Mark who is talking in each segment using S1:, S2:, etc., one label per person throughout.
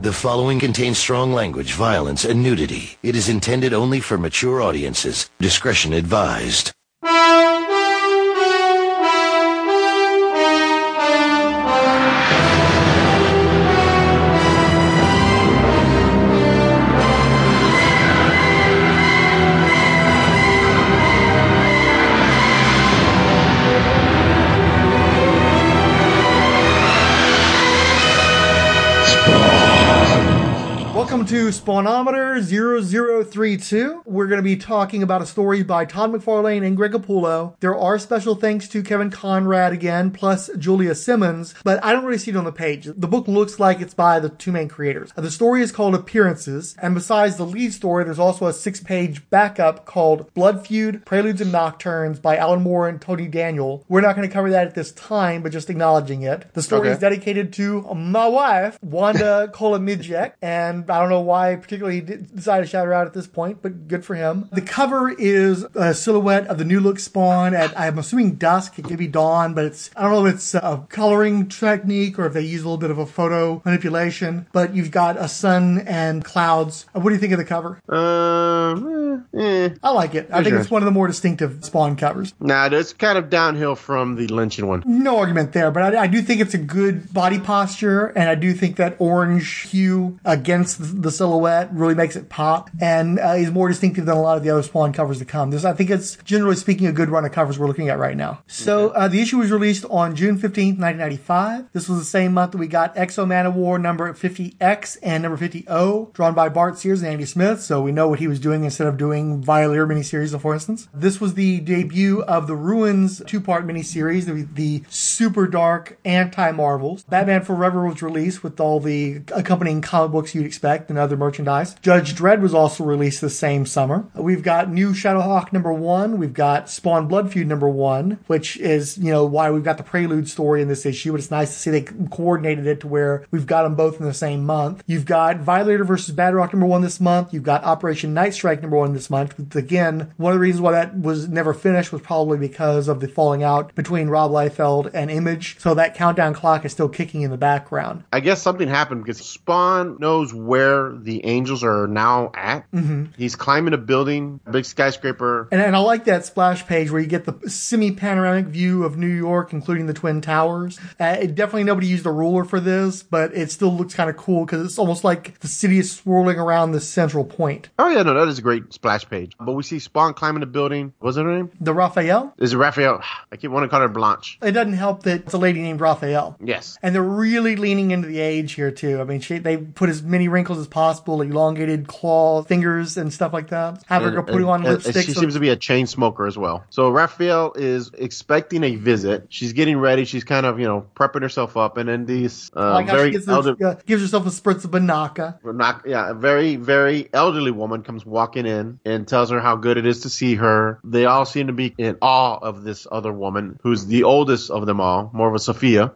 S1: The following contains strong language, violence, and nudity. It is intended only for mature audiences. Discretion advised.
S2: Spawnometer 0032. We're going to be talking about a story by Todd McFarlane and Greg Capullo. There are special thanks to Kevin Conrad again, plus Julia Simmons, but I don't really see it on the page. The book looks like it's by the two main creators. The story is called Appearances, and besides the lead story, there's also a six page backup called Blood Feud, Preludes and Nocturnes by Alan Moore and Tony Daniel. We're not going to cover that at this time, but just acknowledging it. The story
S3: Okay.
S2: is dedicated to my wife, Wanda Kolomyjec, and I don't know why particularly he decided to shout her out at this point, but good for him. The cover is a silhouette of the new look Spawn at, I'm assuming dusk, it could be dawn, but it's, I don't know if it's a coloring technique or if they use a little bit of a photo manipulation, but you've got a sun and clouds. Uh, What do you think of the cover?
S3: Um, eh, eh.
S2: I like it. I think
S3: Sure.
S2: it's one of the more distinctive Spawn covers.
S3: Nah, that's kind of downhill from the lynching one.
S2: No argument there, but I, I do think it's a good body posture, and I do think that orange hue against the, the silhouette really makes it pop, and uh, is more distinctive than a lot of the other Spawn covers to come. This, I think, it's generally speaking a good run of covers we're looking at right now. So uh, the issue was released on June fifteenth, nineteen ninety five. This was the same month that we got X-O Manowar number fifty X and number fifty O, drawn by Bart Sears and Andy Smith. So we know what he was doing instead of doing Violator miniseries, for instance. This was the debut of the Ruins two part miniseries, the, the super dark anti Marvels. Batman Forever was released with all the accompanying comic books you'd expect and other merchandise. Judge Dredd was also released the same summer. We've got New Shadowhawk number one. We've got Spawn Blood Feud number one, which is, you know, why we've got the Prelude story in this issue. But it's nice to see they coordinated it to where we've got them both in the same month. You've got Violator versus Badrock number one this month. You've got Operation Knightstrike number one this month. Again, one of the reasons why that was never finished was probably because of the falling out between Rob Liefeld and Image. So that countdown clock is still kicking in the background.
S3: I guess something happened because Spawn knows where the angels are now at. Mm-hmm. He's climbing a building, a big skyscraper.
S2: And, and I like that splash page where you get the semi panoramic view of New York, including the Twin Towers. Uh, it, definitely nobody used a ruler for this, but it still looks kind of cool because it's almost like the city is swirling around the central point.
S3: Oh yeah, no, that is a great splash page. But we see Spawn climbing a building. What's her name?
S2: The Raphael,
S3: Is it Raphael? I keep wanting to call her Blanche.
S2: it doesn't help that it's a lady named Raphael.
S3: Yes.
S2: And they're really leaning into the age here too. I mean, she, they put as many wrinkles as possible, elongated claw fingers and stuff like that. Have her go putting on
S3: And- and
S2: lipstick.
S3: She
S2: so-
S3: seems to be a chain smoker as well. So Raphael is expecting a visit. She's getting ready. She's kind of, you know, prepping herself up. And then these uh,
S2: she
S3: very elder,
S2: uh, gives herself a spritz of Banaka.
S3: yeah, a very, very elderly woman comes walking in and tells her how good it is to see her. They all seem to be in awe of this other woman who's the oldest of them all, more of a Sophia.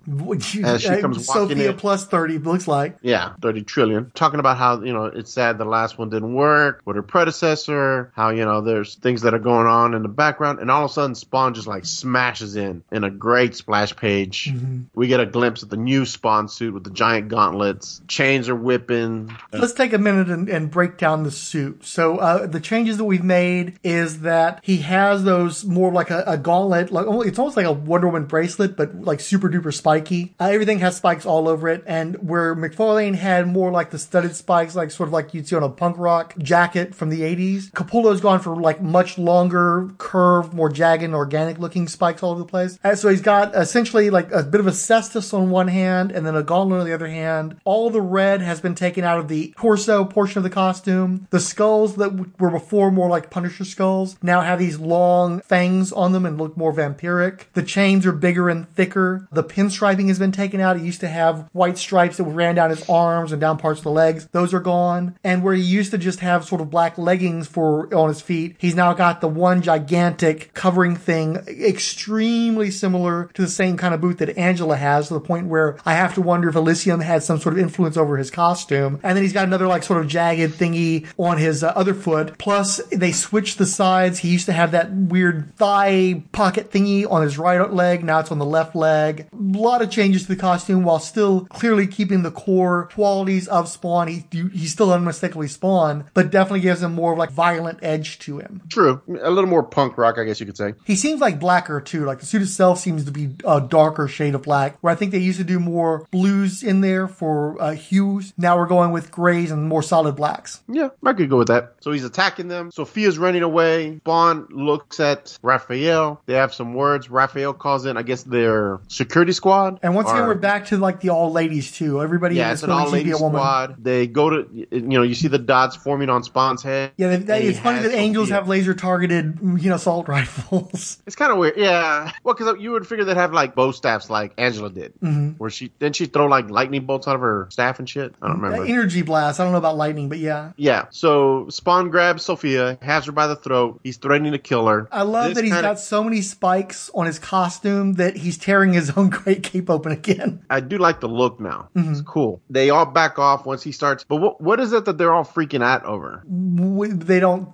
S3: As she comes walking
S2: Sophia
S3: in.
S2: plus 30 looks like.
S3: Yeah, 30 trillion. Talking about how, you know, it's sad the last one didn't work with her predecessor, how, you know, there's things that are going on in the background, and all of a sudden Spawn just like smashes in in a great splash page.
S2: Mm-hmm.
S3: We get a glimpse of the new Spawn suit with the giant gauntlets. Chains are whipping.
S2: Let's take a minute and, and break down the suit. So uh, the changes that we've made is that he has those more like a, a gauntlet, like it's almost like a Wonder Woman bracelet, but like super duper spiky. Uh, everything has spikes all over it, and where McFarlane had more like the studded spikes, like sort of like you'd see on a punk rock jacket from the '80s. Capullo's gone for like much longer, curved, more jagged, organic looking spikes all over the place. And so he's got essentially like a bit of a cestus on one hand, and then a gauntlet on the other hand. All the red has been taken out of the torso portion of the costume. The skulls that were before more like Punisher skulls now have these long fangs on them and look more vampiric. The chains are bigger and thicker. The pinstriping has been taken out. It used to have white stripes that ran down his arms and down parts of the legs. those are gone. And where he used to just have sort of black leggings for on his feet, he's now got the one gigantic covering thing, extremely similar to the same kind of boot that Angela has, to the point where I have to wonder if Elysium had some sort of influence over his costume. And then he's got another like sort of jagged thingy on his uh, other foot. Plus, they switched the sides. He used to have that weird thigh pocket thingy on his right leg. Now it's on the left leg. A lot of changes to the costume while still clearly keeping the core qualities of Spawn. He, he's still unmistakably Spawn, but definitely gives him more of like violent edge to him.
S3: True. A little more punk rock, I guess you could say.
S2: He seems like blacker too. Like the suit itself seems to be a darker shade of black, where I think they used to do more blues in there for uh, hues. Now we're going with grays and more solid blacks.
S3: Yeah, I could go with that. So he's attacking them. Sophia's running away. Spawn looks at Raphael. They have some words. Raphael calls in, I guess, their security squad.
S2: And once again, we're back to like the all ladies too. Everybody
S3: Yeah,
S2: in
S3: it's an all
S2: seems to be
S3: ladies squad. They go to, you know, you see the dots forming on Spawn's head.
S2: Yeah, they, they, it's funny that angels have laser targeted, you know, assault rifles.
S3: It's kind of weird, yeah. Well, because you would figure they'd have like bow staffs like Angela did, mm-hmm. where she didn't she throw like lightning bolts out of her staff and shit. I don't remember.
S2: Energy blast. I don't know about lightning, but yeah.
S3: yeah. So Spawn grabs Sophia, has her by the throat. He's threatening to kill her.
S2: I love
S3: This
S2: that he's
S3: kinda-
S2: got so many spikes on his costume that he's tearing his own great cape open again.
S3: I do like the look now.
S2: Mm-hmm.
S3: It's cool. They all back off once he starts. But what what is it that they're all freaking out over?
S2: They don't.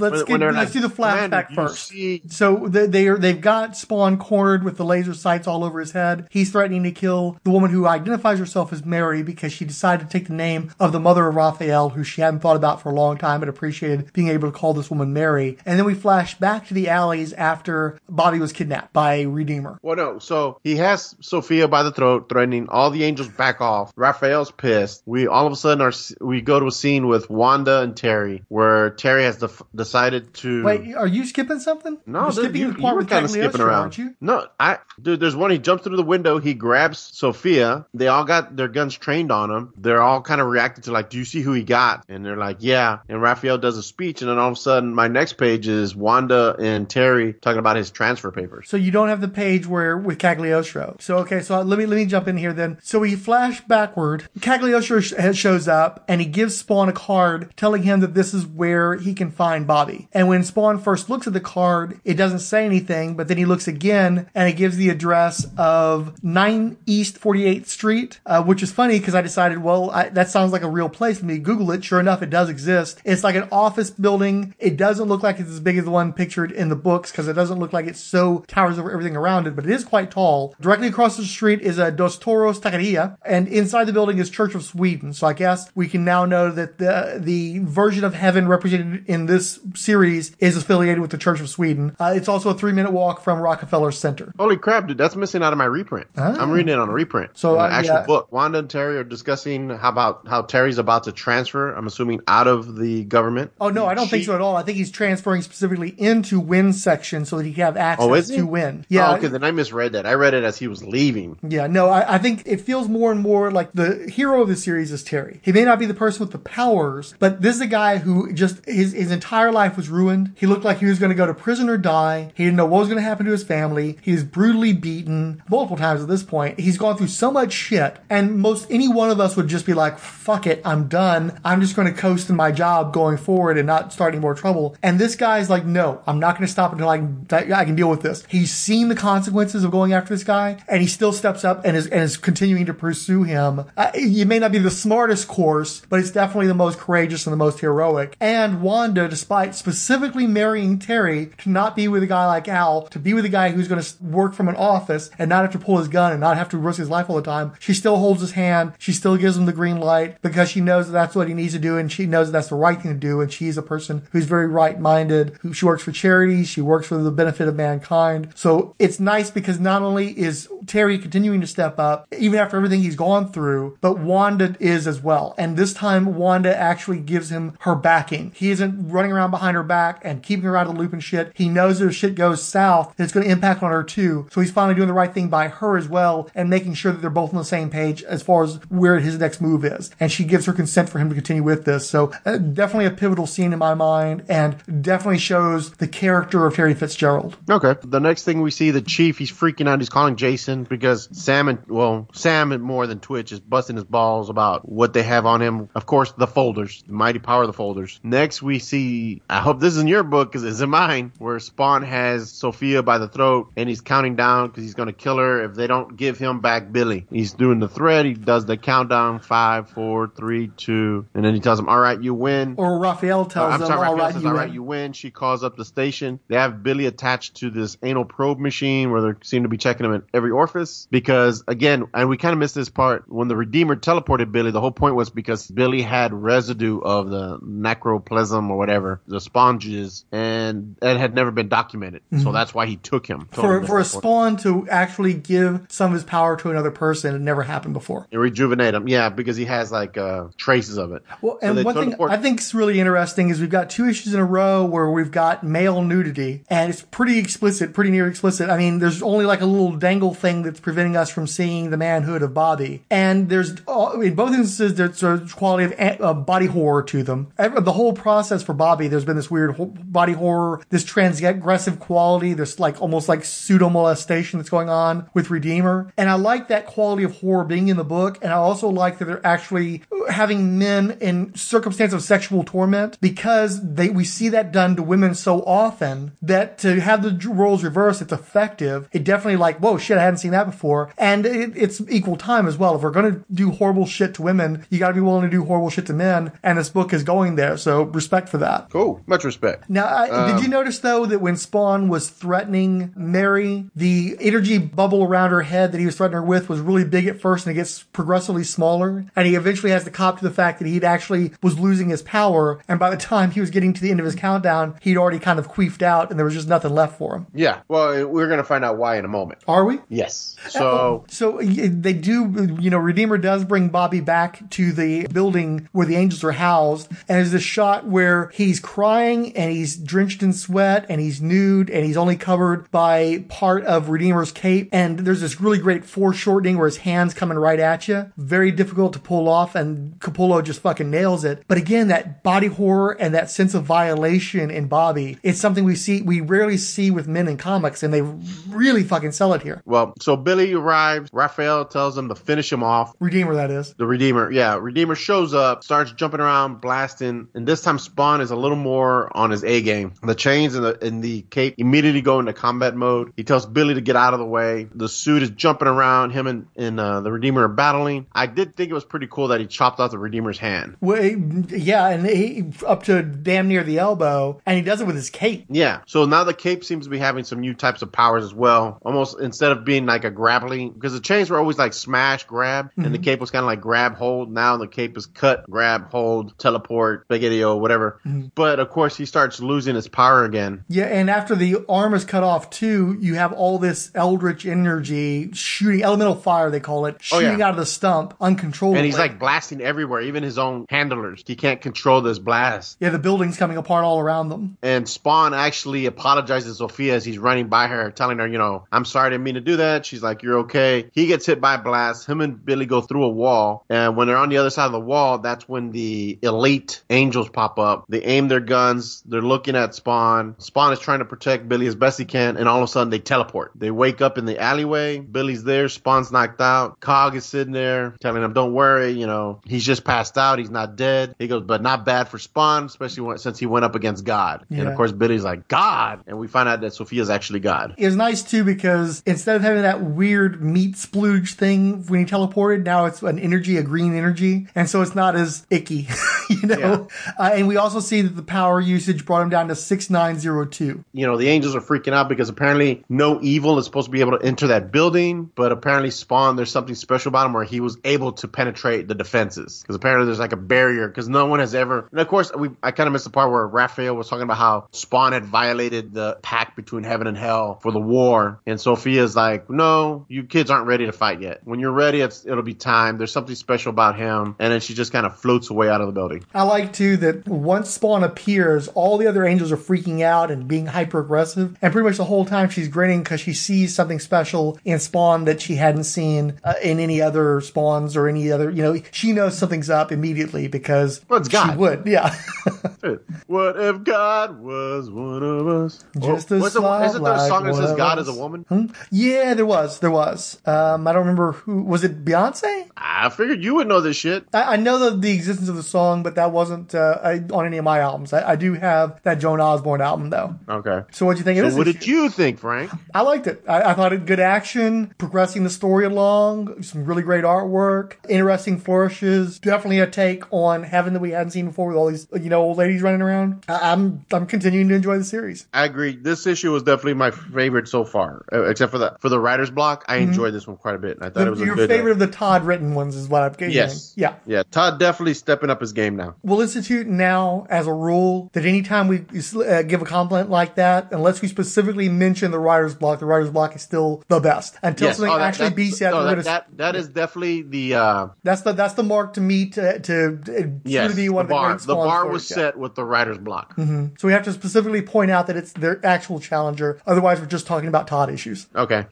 S2: Let's
S3: When-
S2: get,
S3: when
S2: let's
S3: like,
S2: do the flashback first.
S3: see-"
S2: So they, they are they've got Spawn cornered with the laser sights all over his head. He's threatening to kill the woman who identifies herself as Mary because she decided to take the name of the mother of Raphael, who she hadn't thought about for a long time, but appreciated being able to call this woman Mary. And then we flash back to the alleys after Bobby was kidnapped by Redeemer.
S3: Well, no. So he has Sophia by the throat, threatening all the angels back off. Raphael's pissed. We all of a sudden are we go to a scene with Wanda and Terry, where Terry has def- decided to
S2: Wait, are you skipping something?
S3: No, dude,
S2: skipping
S3: you,
S2: the
S3: you
S2: part
S3: were
S2: with
S3: kind of skipping around.
S2: aren't you?
S3: No, I dude. There's one. He jumps through the window. He grabs Sophia. They all got their guns trained on him. They're all kind of reacting to like, "Do you see who he got?" And they're like, "Yeah." And Raphael does a speech, and then all of a sudden, my next page is Wanda and Terry talking about his transfer papers.
S2: So you don't have the page where with Cogliostro. So okay, so let me let me jump in here then. So we flash backward. Cogliostro sh- shows up and he gives Spawn a card telling him that this is where he can find Bobby. And when Spawn first looks at the card, it doesn't say anything, but then he looks again and it gives the address of 9 East 48th Street, uh, which is funny because I decided, well, I, that sounds like a real place. Let me Google it. Sure enough, it does exist. It's like an office building. It doesn't look like it's as big as the one pictured in the books because it doesn't look like it so towers over everything around it, but it is quite tall. Directly across the street is a Dos Toros Taqueria, and inside the building is Church of Sweden. So I guess we can now know that the the version of heaven represented in this series is affiliated with the Church of Sweden. Uh, it's also a three minute walk from Rockefeller Center.
S3: Holy crap, dude! That's missing out of my reprint. I'm reading it on a reprint.
S2: Ah. So, uh,
S3: actual
S2: yeah.
S3: book. Wanda and Terry are discussing how about how Terry's about to transfer. I'm assuming out of the government.
S2: Oh no, I don't think so at all. I think he's transferring specifically into Wynn's section so that he can have access
S3: Oh,
S2: to Wynn. Yeah,
S3: Oh, okay, then I misread that. I read it as he was leaving.
S2: Yeah, no, I, I think it feels more and more like the hero of the series is Terry. He may not be the person with the powers, but this is a guy who just his his entire life was ruined. He looked like he was going to go to prison or die. He didn't know what was going to happen to his family. He was brutally beaten multiple times at this point. He's gone through so much shit, and most any one of us would just be like, "Fuck it, I'm done. I'm just going to coast in my job going forward and not start any more trouble." And this guy's like, "No, I'm not going to stop until I can I can deal with this." He's seen the consequences of going after this guy, and he still steps up and is and is continuing to pursue him. Uh, it may not be the smartest course, but it's definitely the most courageous and the most heroic. And Wanda, despite specifically marrying Terry to not be with a guy like Al, to be with a guy who's going to work from an office and not have to pull his gun and not have to risk his life all the time, she still holds his hand. She still gives him the green light because she knows that that's what he needs to do, and she knows that that's the right thing to do. And she's a person who's very right-minded. Who she works for charity, she works for the benefit of mankind. So it's nice because not only is Terry continuing to step up, even after everything he's gone through, but Wanda is as well. And this time, Wanda actually gives him her backing. He isn't running around behind her back and keeping her out of the loop and shit. He knows that if shit goes south, it's going to impact on her too. So he's finally doing the right thing by her as well and making sure that they're both on the same page as far as where his next move is. And she gives her consent for him to continue with this. So uh, definitely a pivotal scene in my mind and definitely shows the character of Terry Fitzgerald.
S3: Okay. The next thing we see, the chief, he's freaking out. He's calling Jason. Because Sam and well Sam and more than Twitch is busting his balls about what they have on him. Of course, the folders, the mighty power of the folders. Next, we see. I hope this is in your book because it's in mine, where Spawn has Sophia by the throat and he's counting down because he's going to kill her if they don't give him back Billy. He's doing the thread. He does the countdown: five, four, three, two, and then he tells him, "All right, you win."
S2: Or Raphael uh, tells
S3: I'm
S2: them,
S3: sorry,
S2: "All
S3: Raphael
S2: right,
S3: says,
S2: you
S3: all
S2: win."
S3: you win. She calls up the station. They have Billy attached to this anal probe machine where they seem to be checking him in every orifice. Because again, and we kind of missed this part when the Redeemer teleported Billy. The whole point was because Billy had residue of the necroplasm or whatever, the sponges, and it had never been documented. So that's why he took him. Told him
S2: Mm-hmm. for for a spawn to actually give some of his power to another person, it never happened before.
S3: And rejuvenate him, yeah, because he has like uh, traces of it.
S2: Well, and
S3: they
S2: one thing I think is really interesting is we've got two issues in a row where we've got male nudity, and it's pretty explicit, pretty near explicit. I mean, there's only like a little dangle thing that's preventing us from seeing the manhood of Bobby, and there's uh, in both instances there's a quality of uh, body horror to them. The whole process for Bobby, there's been this weird body horror, this transgressive quality, this like almost like pseudo molestation that's going on with Redeemer, and I like that quality of horror being in the book, and I also like that they're actually having men in circumstance of sexual torment because they we see that done to women so often that to have the roles reversed, it's effective. It definitely like whoa shit, I hadn't seen that before, and it, it's equal time as well. If we're gonna do horrible shit to women, you got to be willing to do horrible shit to men, and this book is going there. So respect for that.
S3: Cool, much respect.
S2: Now, I, did um, you notice though that when Spawn was threatening Mary, the energy bubble around her head that he was threatening her with was really big at first, and it gets progressively smaller, and he eventually has to cop to the fact that he'd actually was losing his power, and by the time he was getting to the end of his countdown, he'd already kind of queefed out, and there was just nothing left for him.
S3: Yeah, well, eh, we're gonna find out why in a moment.
S2: Are we?
S3: Yes. Uh,
S2: so So they do, you know, Redeemer does bring Bobby back to the building where the angels are housed, and there's this shot where he's crying and he's drenched in sweat and he's nude and he's only covered by part of Redeemer's cape, and there's this really great foreshortening where his hands coming right at you, very difficult to pull off, and Capullo just fucking nails it. But again, that body horror and that sense of violation in Bobby, it's something we see, we rarely see with men in comics, and they really fucking sell it here.
S3: Well, so Billy arrives. Raphael tells him to finish him off.
S2: Redeemer, that is.
S3: The Redeemer, yeah, Redeemer shows up, starts jumping around, blasting, and this time Spawn is a little more on his A game. The chains and the and the cape immediately go into combat mode. He tells Billy to get out of the way. The suit is jumping around. Him and, and uh, the Redeemer are battling. I did think it was pretty cool that he chopped off the Redeemer's hand.
S2: Well, yeah, and he up to damn near the elbow, and he does it with his cape.
S3: Yeah. So now the cape seems to be having some new types of powers as well. Almost instead of being like a grappling, because the chains were always like smash, grab, and the cape was kind of like grab, hold. Now the cape is cut, grab, hold, teleport, spaghetti-o, whatever. Mm-hmm. But of course, he starts losing his power again.
S2: Yeah, and after the arm is cut off too, you have all this eldritch energy shooting, elemental fire they call it,
S3: Oh, yeah.
S2: shooting out of the stump uncontrollably.
S3: And he's like blasting everywhere, even his own handlers. He can't control this blast.
S2: yeah, the building's coming apart all around them.
S3: And Spawn actually apologizes to Sophia as he's running by her, telling her, you know, I'm sorry, I didn't mean to do that. She's like, you're okay. He gets hit by a blast. Him and Billy go through a wall. And when they're on the other side of the wall, that's when the elite angels pop up. They aim their guns. They're looking at Spawn. Spawn is trying to protect Billy as best he can. And all of a sudden, they teleport. They wake up in the alleyway. Billy's there. Spawn's knocked out. Cog is sitting there telling him, don't worry, you know, he's just passed out. He's not dead. He goes, but not bad for Spawn, especially when, since he went up against God. And of course, Billy's like, God. And we find out that Sophia's actually God.
S2: It was nice too because instead of having that weird meat splooge thing when he teleported, now it's an energy, a green energy, and so it's not as icky, you know. Uh, and we also see that the power usage brought him down to six nine zero two.
S3: You know, the angels are freaking out because apparently no evil is supposed to be able to enter that building, but apparently Spawn, there's something special about him where he was able to penetrate the defenses. Because apparently there's like a barrier because no one has ever. And of course, we I kind of missed the part where Raphael was talking about how Spawn had violated the pact between heaven and hell for the war. And Sophia's like, no, you kids aren't ready to fight yet. When you're ready, it's, it'll be time. There's something special about him. And then she just kind of floats away out of the building.
S2: I like too that once Spawn appears, all the other angels are freaking out and being hyper aggressive, and pretty much the whole time she's grinning because she sees something special in Spawn that she hadn't seen uh, in any other Spawns or any other. You know, she knows something's up immediately because
S3: Well, it's God.
S2: she would. Yeah,
S3: What if God was one of us?
S2: Just
S3: Oh,
S2: a
S3: the- Isn't there a
S2: like
S3: song that says God
S2: us.
S3: is a woman?
S2: yeah. There there was, there was. Um, I don't remember who was it. Beyonce?
S4: I figured you would know this shit.
S2: I, I know the, the existence of the song, but that wasn't uh, I, on any of my albums. I, I do have that Joan Osborne album though.
S4: Okay.
S2: So what'd you think of this?
S4: what
S2: issue?
S4: did you think, Frank?
S2: I liked it. I, I thought it good action, progressing the story along, some really great artwork, interesting flourishes. Definitely a take on heaven that we hadn't seen before with all these you know old ladies running around. I, I'm I'm continuing to enjoy the series.
S4: I agree. This issue was definitely my favorite so far, uh, except for the for the writer's block. I enjoyed this one quite a bit. And I thought it was a
S2: your
S4: uh,
S2: favorite of the Todd written ones is what I'm getting.
S4: Yes.
S2: Yeah.
S4: Yeah. Todd definitely stepping up his game now.
S2: We'll institute now as a rule that anytime we uh, give a compliment like that, unless we specifically mention the writer's block, the writer's block is still the best. Until
S4: Yes.
S2: something
S4: Oh, that-
S2: actually
S4: that-
S2: beats that,
S4: no, that, that that is definitely the uh,
S2: that's the that's the mark to meet to, to, to
S4: yes
S2: be one
S4: the
S2: of the
S4: bar.
S2: great
S4: The bar was set with the writer's block.
S2: So we have to specifically point out that it's their actual challenger. Otherwise, we're just talking about Todd issues.
S4: Okay.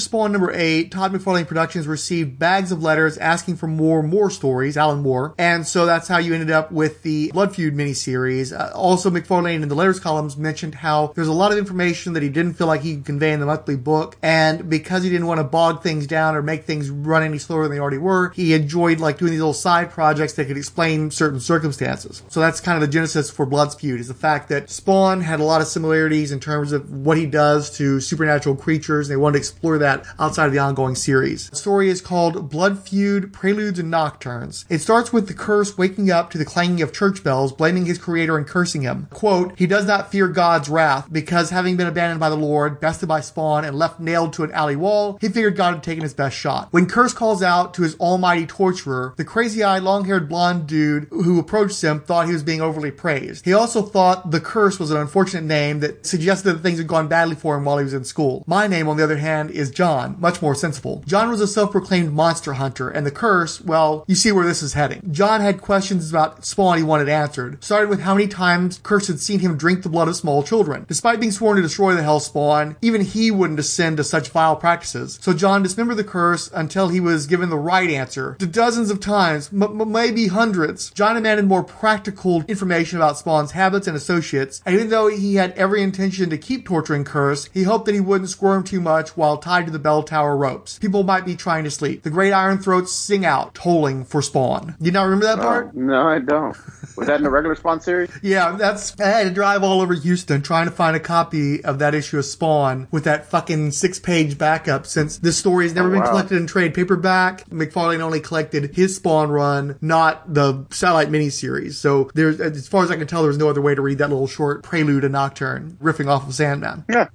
S2: Spawn number 8, Todd McFarlane Productions received bags of letters asking for more more stories, Alan Moore, and so that's how you ended up with the Blood Feud miniseries. Uh, also, McFarlane in the letters columns mentioned how there's a lot of information that he didn't feel like he could convey in the monthly book, and because he didn't want to bog things down or make things run any slower than they already were, he enjoyed like doing these little side projects that could explain certain circumstances. So that's kind of the genesis for Blood Feud, is the fact that Spawn had a lot of similarities in terms of what he does to supernatural creatures, and they wanted to explore that outside of the ongoing series. The story is called Blood Feud Preludes and Nocturnes. It starts with the curse waking up to the clanging of church bells, blaming his creator and cursing him. Quote, he does not fear God's wrath because having been abandoned by the Lord, bested by Spawn, and left nailed to an alley wall, he figured God had taken his best shot. When Curse calls out to his almighty torturer, the crazy-eyed, long-haired blonde dude who approached him thought he was being overly praised. He also thought the Curse was an unfortunate name that suggested that things had gone badly for him while he was in school. My name, on the other hand, is John, much more sensible. John was a self-proclaimed monster hunter, and the curse, well, you see where this is heading. John had questions about Spawn he wanted answered, starting with how many times Curse had seen him drink the blood of small children. Despite being sworn to destroy the Hell Spawn, even he wouldn't descend to such vile practices. So John dismembered the curse until he was given the right answer. To dozens of times, m- m- maybe hundreds, John demanded more practical information about Spawn's habits and associates, and even though he had every intention to keep torturing Curse, he hoped that he wouldn't squirm too much while tied to the bell tower ropes. People might be trying to sleep. The great iron throats sing out, tolling for Spawn. You not remember that part?
S3: Oh, no, I don't. Was that in the regular Spawn series?
S2: Yeah, that's. I had to drive all over Houston trying to find a copy of that issue of Spawn with that fucking six page backup since this story has never
S3: Oh,
S2: been
S3: wow.
S2: collected in trade paperback. McFarlane only collected his Spawn run, not the satellite miniseries. So there's, as far as I can tell, there's no other way to read that little short prelude and nocturne riffing off of Sandman.
S3: Yeah,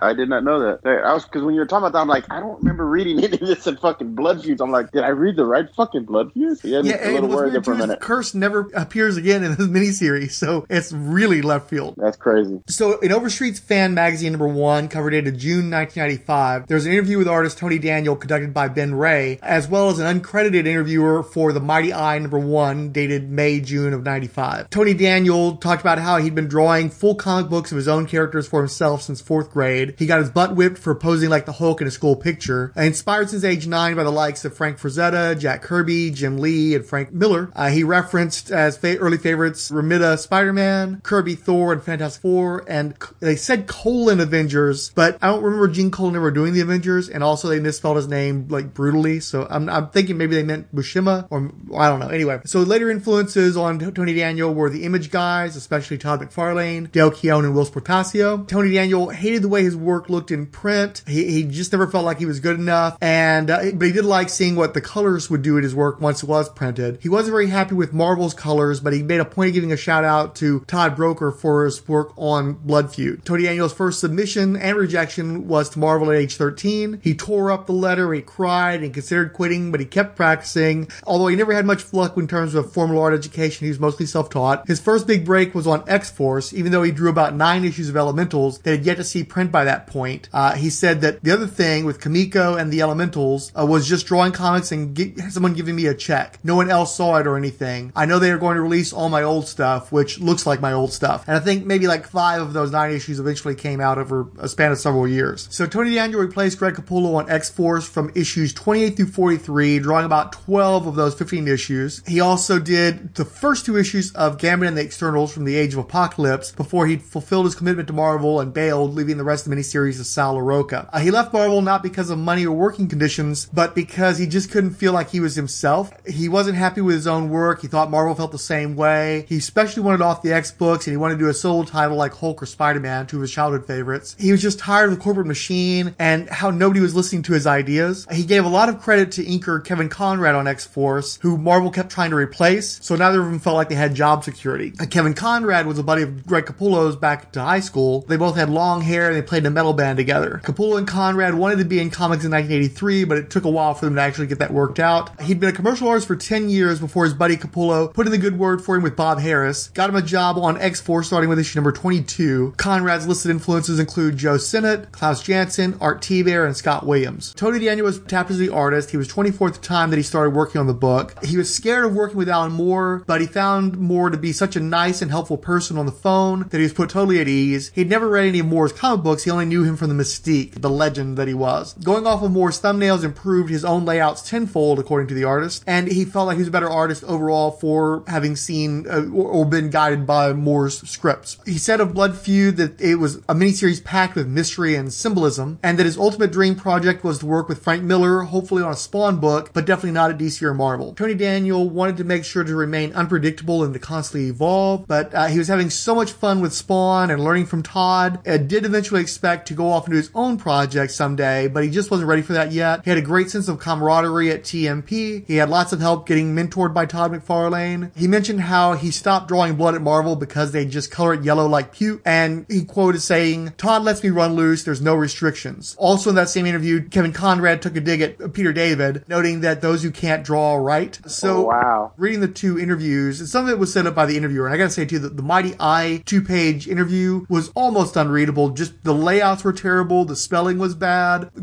S3: I did not know that. I was because when you were talking about that, I'm like, I don't remember reading any of this in fucking Blood Feuds. I'm like, did I read the right fucking Blood Feuds? Yeah,
S2: Yeah,
S3: a little worried there for a minute.
S2: curse never appears again in this miniseries, so it's really left field.
S3: That's crazy.
S2: So in Overstreet's Fan Magazine number one, cover dated June 1995, there's an interview with artist Tony Daniel conducted by Ben Ray, as well as an uncredited interviewer for the Mighty Eye number one, dated May, June of 95. Tony Daniel talked about how he'd been drawing full comic books of his own characters for himself since fourth grade. He got his butt whipped for posing like the Hulk in a school picture. Uh, inspired since age nine by the likes of Frank Frazetta, Jack Kirby, Jim Lee, and Frank Miller. Uh, he referenced as fa- early favorites Romita Spider-Man, Kirby Thor, and Fantastic Four, and c- they said colon Avengers, but I don't remember Gene Colan ever doing the Avengers, and also they misspelled his name like brutally, so I'm, I'm thinking maybe they meant Buscema, or I don't know. Anyway, so later influences on Tony Daniel were the Image guys, especially Todd McFarlane, Dale Keown, and Whilce Portacio. Tony Daniel hated the way his work looked in print. He, he just never felt like he was good enough, and uh, but he did like seeing what the colors would do at his work once it was printed. He wasn't very happy with Marvel's colors, but he made a point of giving a shout out to Todd Broeker for his work on Blood Feud. Tony Daniel's first submission and rejection was to Marvel at age 13. He tore up the letter, he cried, and considered quitting, but he kept practicing. Although he never had much luck in terms of formal art education, he was mostly self-taught. His first big break was on X-Force, even though he drew about nine issues of Elementals that had yet to see print by that point. Uh, he said that the other thing with Comico and the Elementals uh, was just drawing comics and gi- someone giving me a check. No one else saw it or anything. I know they are going to release all my old stuff, which looks like my old stuff. And I think maybe like five of those nine issues eventually came out over a span of several years. So Tony Daniel replaced Greg Capullo on X-Force from issues 28 through 43, drawing about 12 of those 15 issues. He also did the first two issues of Gambit and the Externals from the Age of Apocalypse before he fulfilled his commitment to Marvel and bailed, leaving the rest of the miniseries to Sal Larroca. Uh, he left Marvel not because of money or working conditions, but because he just couldn't feel like he was himself. He wasn't happy with his own work. He thought Marvel felt the same way. He especially wanted off the X books and he wanted to do a solo title like Hulk or Spider-Man, two of his childhood favorites. He was just tired of the corporate machine and how nobody was listening to his ideas. He gave a lot of credit to inker Kevin Conrad on X-Force, who Marvel kept trying to replace, so neither of them felt like they had job security. Uh, Kevin Conrad was a buddy of Greg Capullo's back to high school. They both had long hair and they played in a metal band together. Capullo and Conrad wanted to be in comics in 1983, but it took a while for them to actually get that worked out. He'd been a commercial artist for 10 years before his buddy Capullo put in the good word for him with Bob Harras, got him a job on X-Force starting with issue number 22. Conrad's listed influences include Joe Sinnott, Klaus Janson, Art Thibert, and Scott Williams. Tony Daniel was tapped as the artist. He was 24 at the time that he started working on the book. He was scared of working with Alan Moore, but he found Moore to be such a nice and helpful person on the phone that he was put totally at ease. He'd never read any of Moore's comic books. He only knew him from the mystique, the legend that he was. Going off of Moore's thumbnails improved his own layouts tenfold, according to the artist, and he felt like he was a better artist overall for having seen uh, or, been guided by Moore's scripts. He said of Blood Feud that it was a miniseries packed with mystery and symbolism, and that his ultimate dream project was to work with Frank Miller, hopefully on a Spawn book, but definitely not at DC or Marvel. Tony Daniel wanted to make sure to remain unpredictable and to constantly evolve, but uh, he was having so much fun with Spawn and learning from Todd. and did eventually expect to go off and do his own project someday, but he just wasn't ready for that yet. He had a great sense of camaraderie at TMP. He had lots of help getting mentored by Todd McFarlane. He mentioned how he stopped drawing blood at Marvel because they just color it yellow like puke, and he quoted saying, Todd lets me run loose, there's no restrictions. Also in that same interview, Kevin Conrad took a dig at Peter David, noting that those who can't draw right. So,
S3: Oh, wow.
S2: reading the two interviews, and some of it was set up by the interviewer, and I gotta say too, that the Mighty Eye two-page interview was almost unreadable. Just the layouts were terrible, the spelling was bad,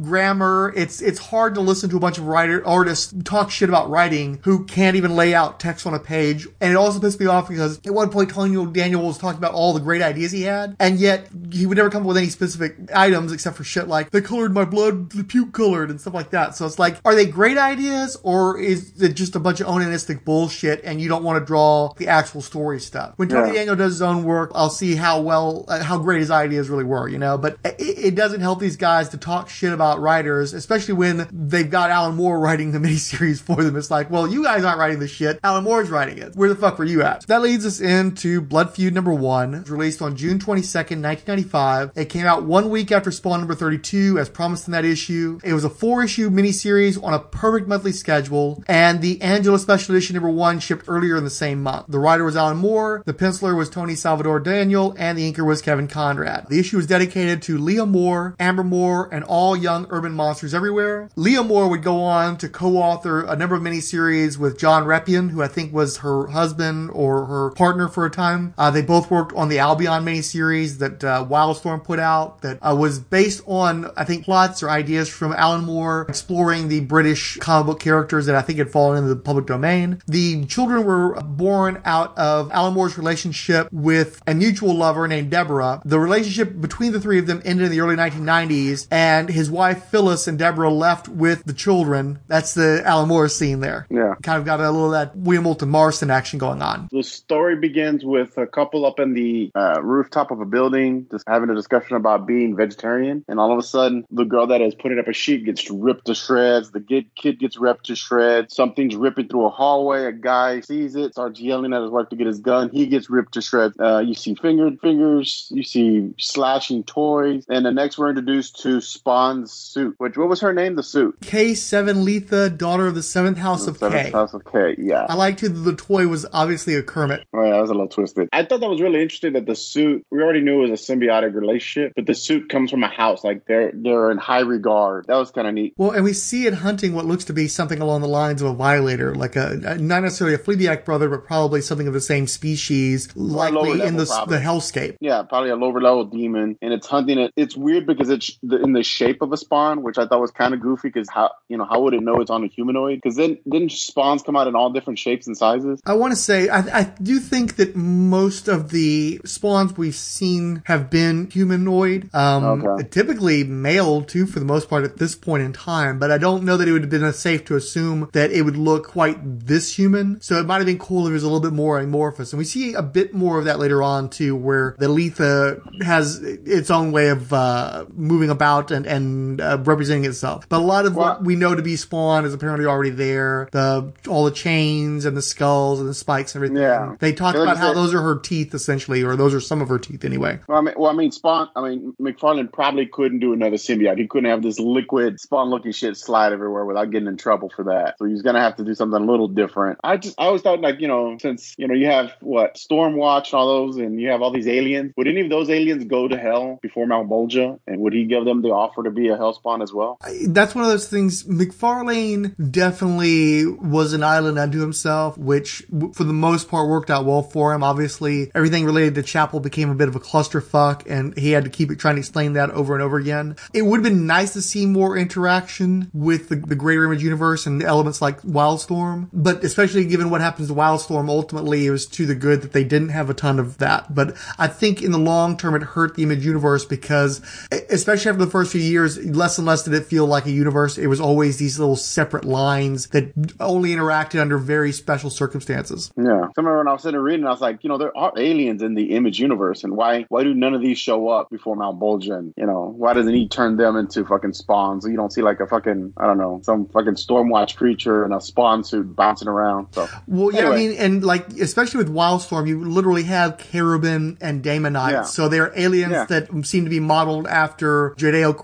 S2: grammar. It's it's hard to listen to a bunch of writer artists talk shit about writing who can't even lay out text on a page. And it also pissed me off because at one point Tony Daniel was talking about all the great ideas he had, and yet he would never come up with any specific items except for shit like they colored my blood the puke colored and stuff like that. So it's like, are they great ideas or is it just a bunch of onanistic bullshit and you don't want to draw the actual story stuff? When Tony
S3: Yeah.
S2: Daniel does his own work, I'll see how well, uh, how great his ideas really were, you know. But it, it doesn't help these guys to talk shit about writers, especially when they've got Alan Moore writing the miniseries for them. It's like, well, you guys aren't writing the shit. Alan Moore's writing it. Where the fuck were you at? That leads us into Blood Feud number one, released on June 22nd, 1995. It came out one week after Spawn number 32, as promised in that issue. It was a four issue miniseries on a perfect monthly schedule, and the Angela Special Edition number one shipped earlier in the same month. The writer was Alan Moore, the penciler was Tony Salvador Daniel, and the inker was Kevin Conrad. The issue was dedicated to Leah Moore, Amber Moore, and all young urban monsters everywhere. Leah Moore would go on to co-author a number of miniseries with John Reppion, who I think was her husband or her partner for a time. Uh, they both worked on the Albion miniseries that uh, Wildstorm put out that uh, was based on, I think, plots or ideas from Alan Moore exploring the British comic book characters that I think had fallen into the public domain. The children were born out of Alan Moore's relationship with a mutual lover named Deborah. The relationship between the three of them ended in the early 1990s, and his wife Phyllis and Deborah left with the children. That's the Alan Moore scene there.
S3: Yeah.
S2: Kind of got a little of that William Moulton Marston action going on.
S3: The story begins with a couple up in the uh, rooftop of a building just having a discussion about being vegetarian. And all of a sudden, the girl that is putting up a sheet gets ripped to shreds. The kid, gets ripped to shreds. Something's ripping through a hallway. A guy sees it, starts yelling at his wife to get his gun. He gets ripped to shreds. Uh, you see fingered fingers. You see slashing toys. And the next, we're introduced to Spawn's suit. Which, what was her name? The suit.
S2: K7 Leetha, daughter of the seventh house of
S3: Seventh
S2: K.
S3: House of K. Yeah.
S2: I liked too the toy was obviously a Kermit.
S3: Oh, yeah, that was a little twisted. I thought that was really interesting that the suit, we already knew it was a symbiotic relationship, but the suit comes from a house. Like they're they're in high regard. That was kind of neat.
S2: Well, and we see it hunting what looks to be something along the lines of a violator, like a, not necessarily a Phlebiac brother, but probably something of the same species, likely in the
S3: probably.
S2: the hellscape.
S3: Yeah, probably a lower level demon, and it's hunting it. It's weird because it's the, in the shape of a spawn, which I thought was kind of goofy because how you know how would it know it's on a humanoid? Because then didn't spawns come out in all different shapes and sizes?
S2: I want to say I, I do think that most of the spawns we've seen have been humanoid, um,
S3: Okay.
S2: typically male too for the most part at this point in time. But I don't know that it would have been safe to assume that it would look quite this human. So it might have been cool if it was a little bit more amorphous, and we see a bit more of that later on too, where the Leetha has its own way of uh, moving about and and uh, representing itself. But a lot of what
S3: Well-
S2: we know to be Spawn is apparently already there. The all the chains and the skulls and the spikes and everything.
S3: Yeah.
S2: They talk about how those are her teeth essentially, or those are some of her teeth anyway.
S3: Well, I mean, well, I mean, Spawn. I mean, McFarlane probably couldn't do another symbiote. He couldn't have this liquid Spawn-looking shit slide everywhere without getting in trouble for that. So he's gonna have to do something a little different. I just, I always thought, like, you know, since you know you have what Stormwatch and all those, and you have all these aliens, would any of those aliens go to hell before Malebolgia? And would he give them the offer to be a Hellspawn as well?
S2: That's one of those things. McFarlane definitely was an island unto himself, which for the most part worked out well for him. Obviously, everything related to Chapel became a bit of a clusterfuck, and he had to keep trying to explain that over and over again. It would have been nice to see more interaction with the, the greater image universe and elements like Wildstorm, but especially given what happens to Wildstorm, ultimately it was to the good that they didn't have a ton of that. But I think in the long term, it hurt the image universe because, especially after the first few years, less and less did it feel like a universe. It was always these little separate lines that only interacted under very special circumstances.
S3: Yeah. I remember when I was sitting reading, I was like, you know, there are aliens in the image universe, and why why do none of these show up before Malebolgia? And, you know, why doesn't he turn them into fucking spawns? You don't see like a fucking I don't know some fucking Stormwatch creature in a spawn suit bouncing around. So
S2: Well, yeah, I mean, and like, especially with Wildstorm, you literally have Kherubim and Daemonites.
S3: Yeah.
S2: So they're aliens
S3: Yeah.
S2: that seem to be modeled after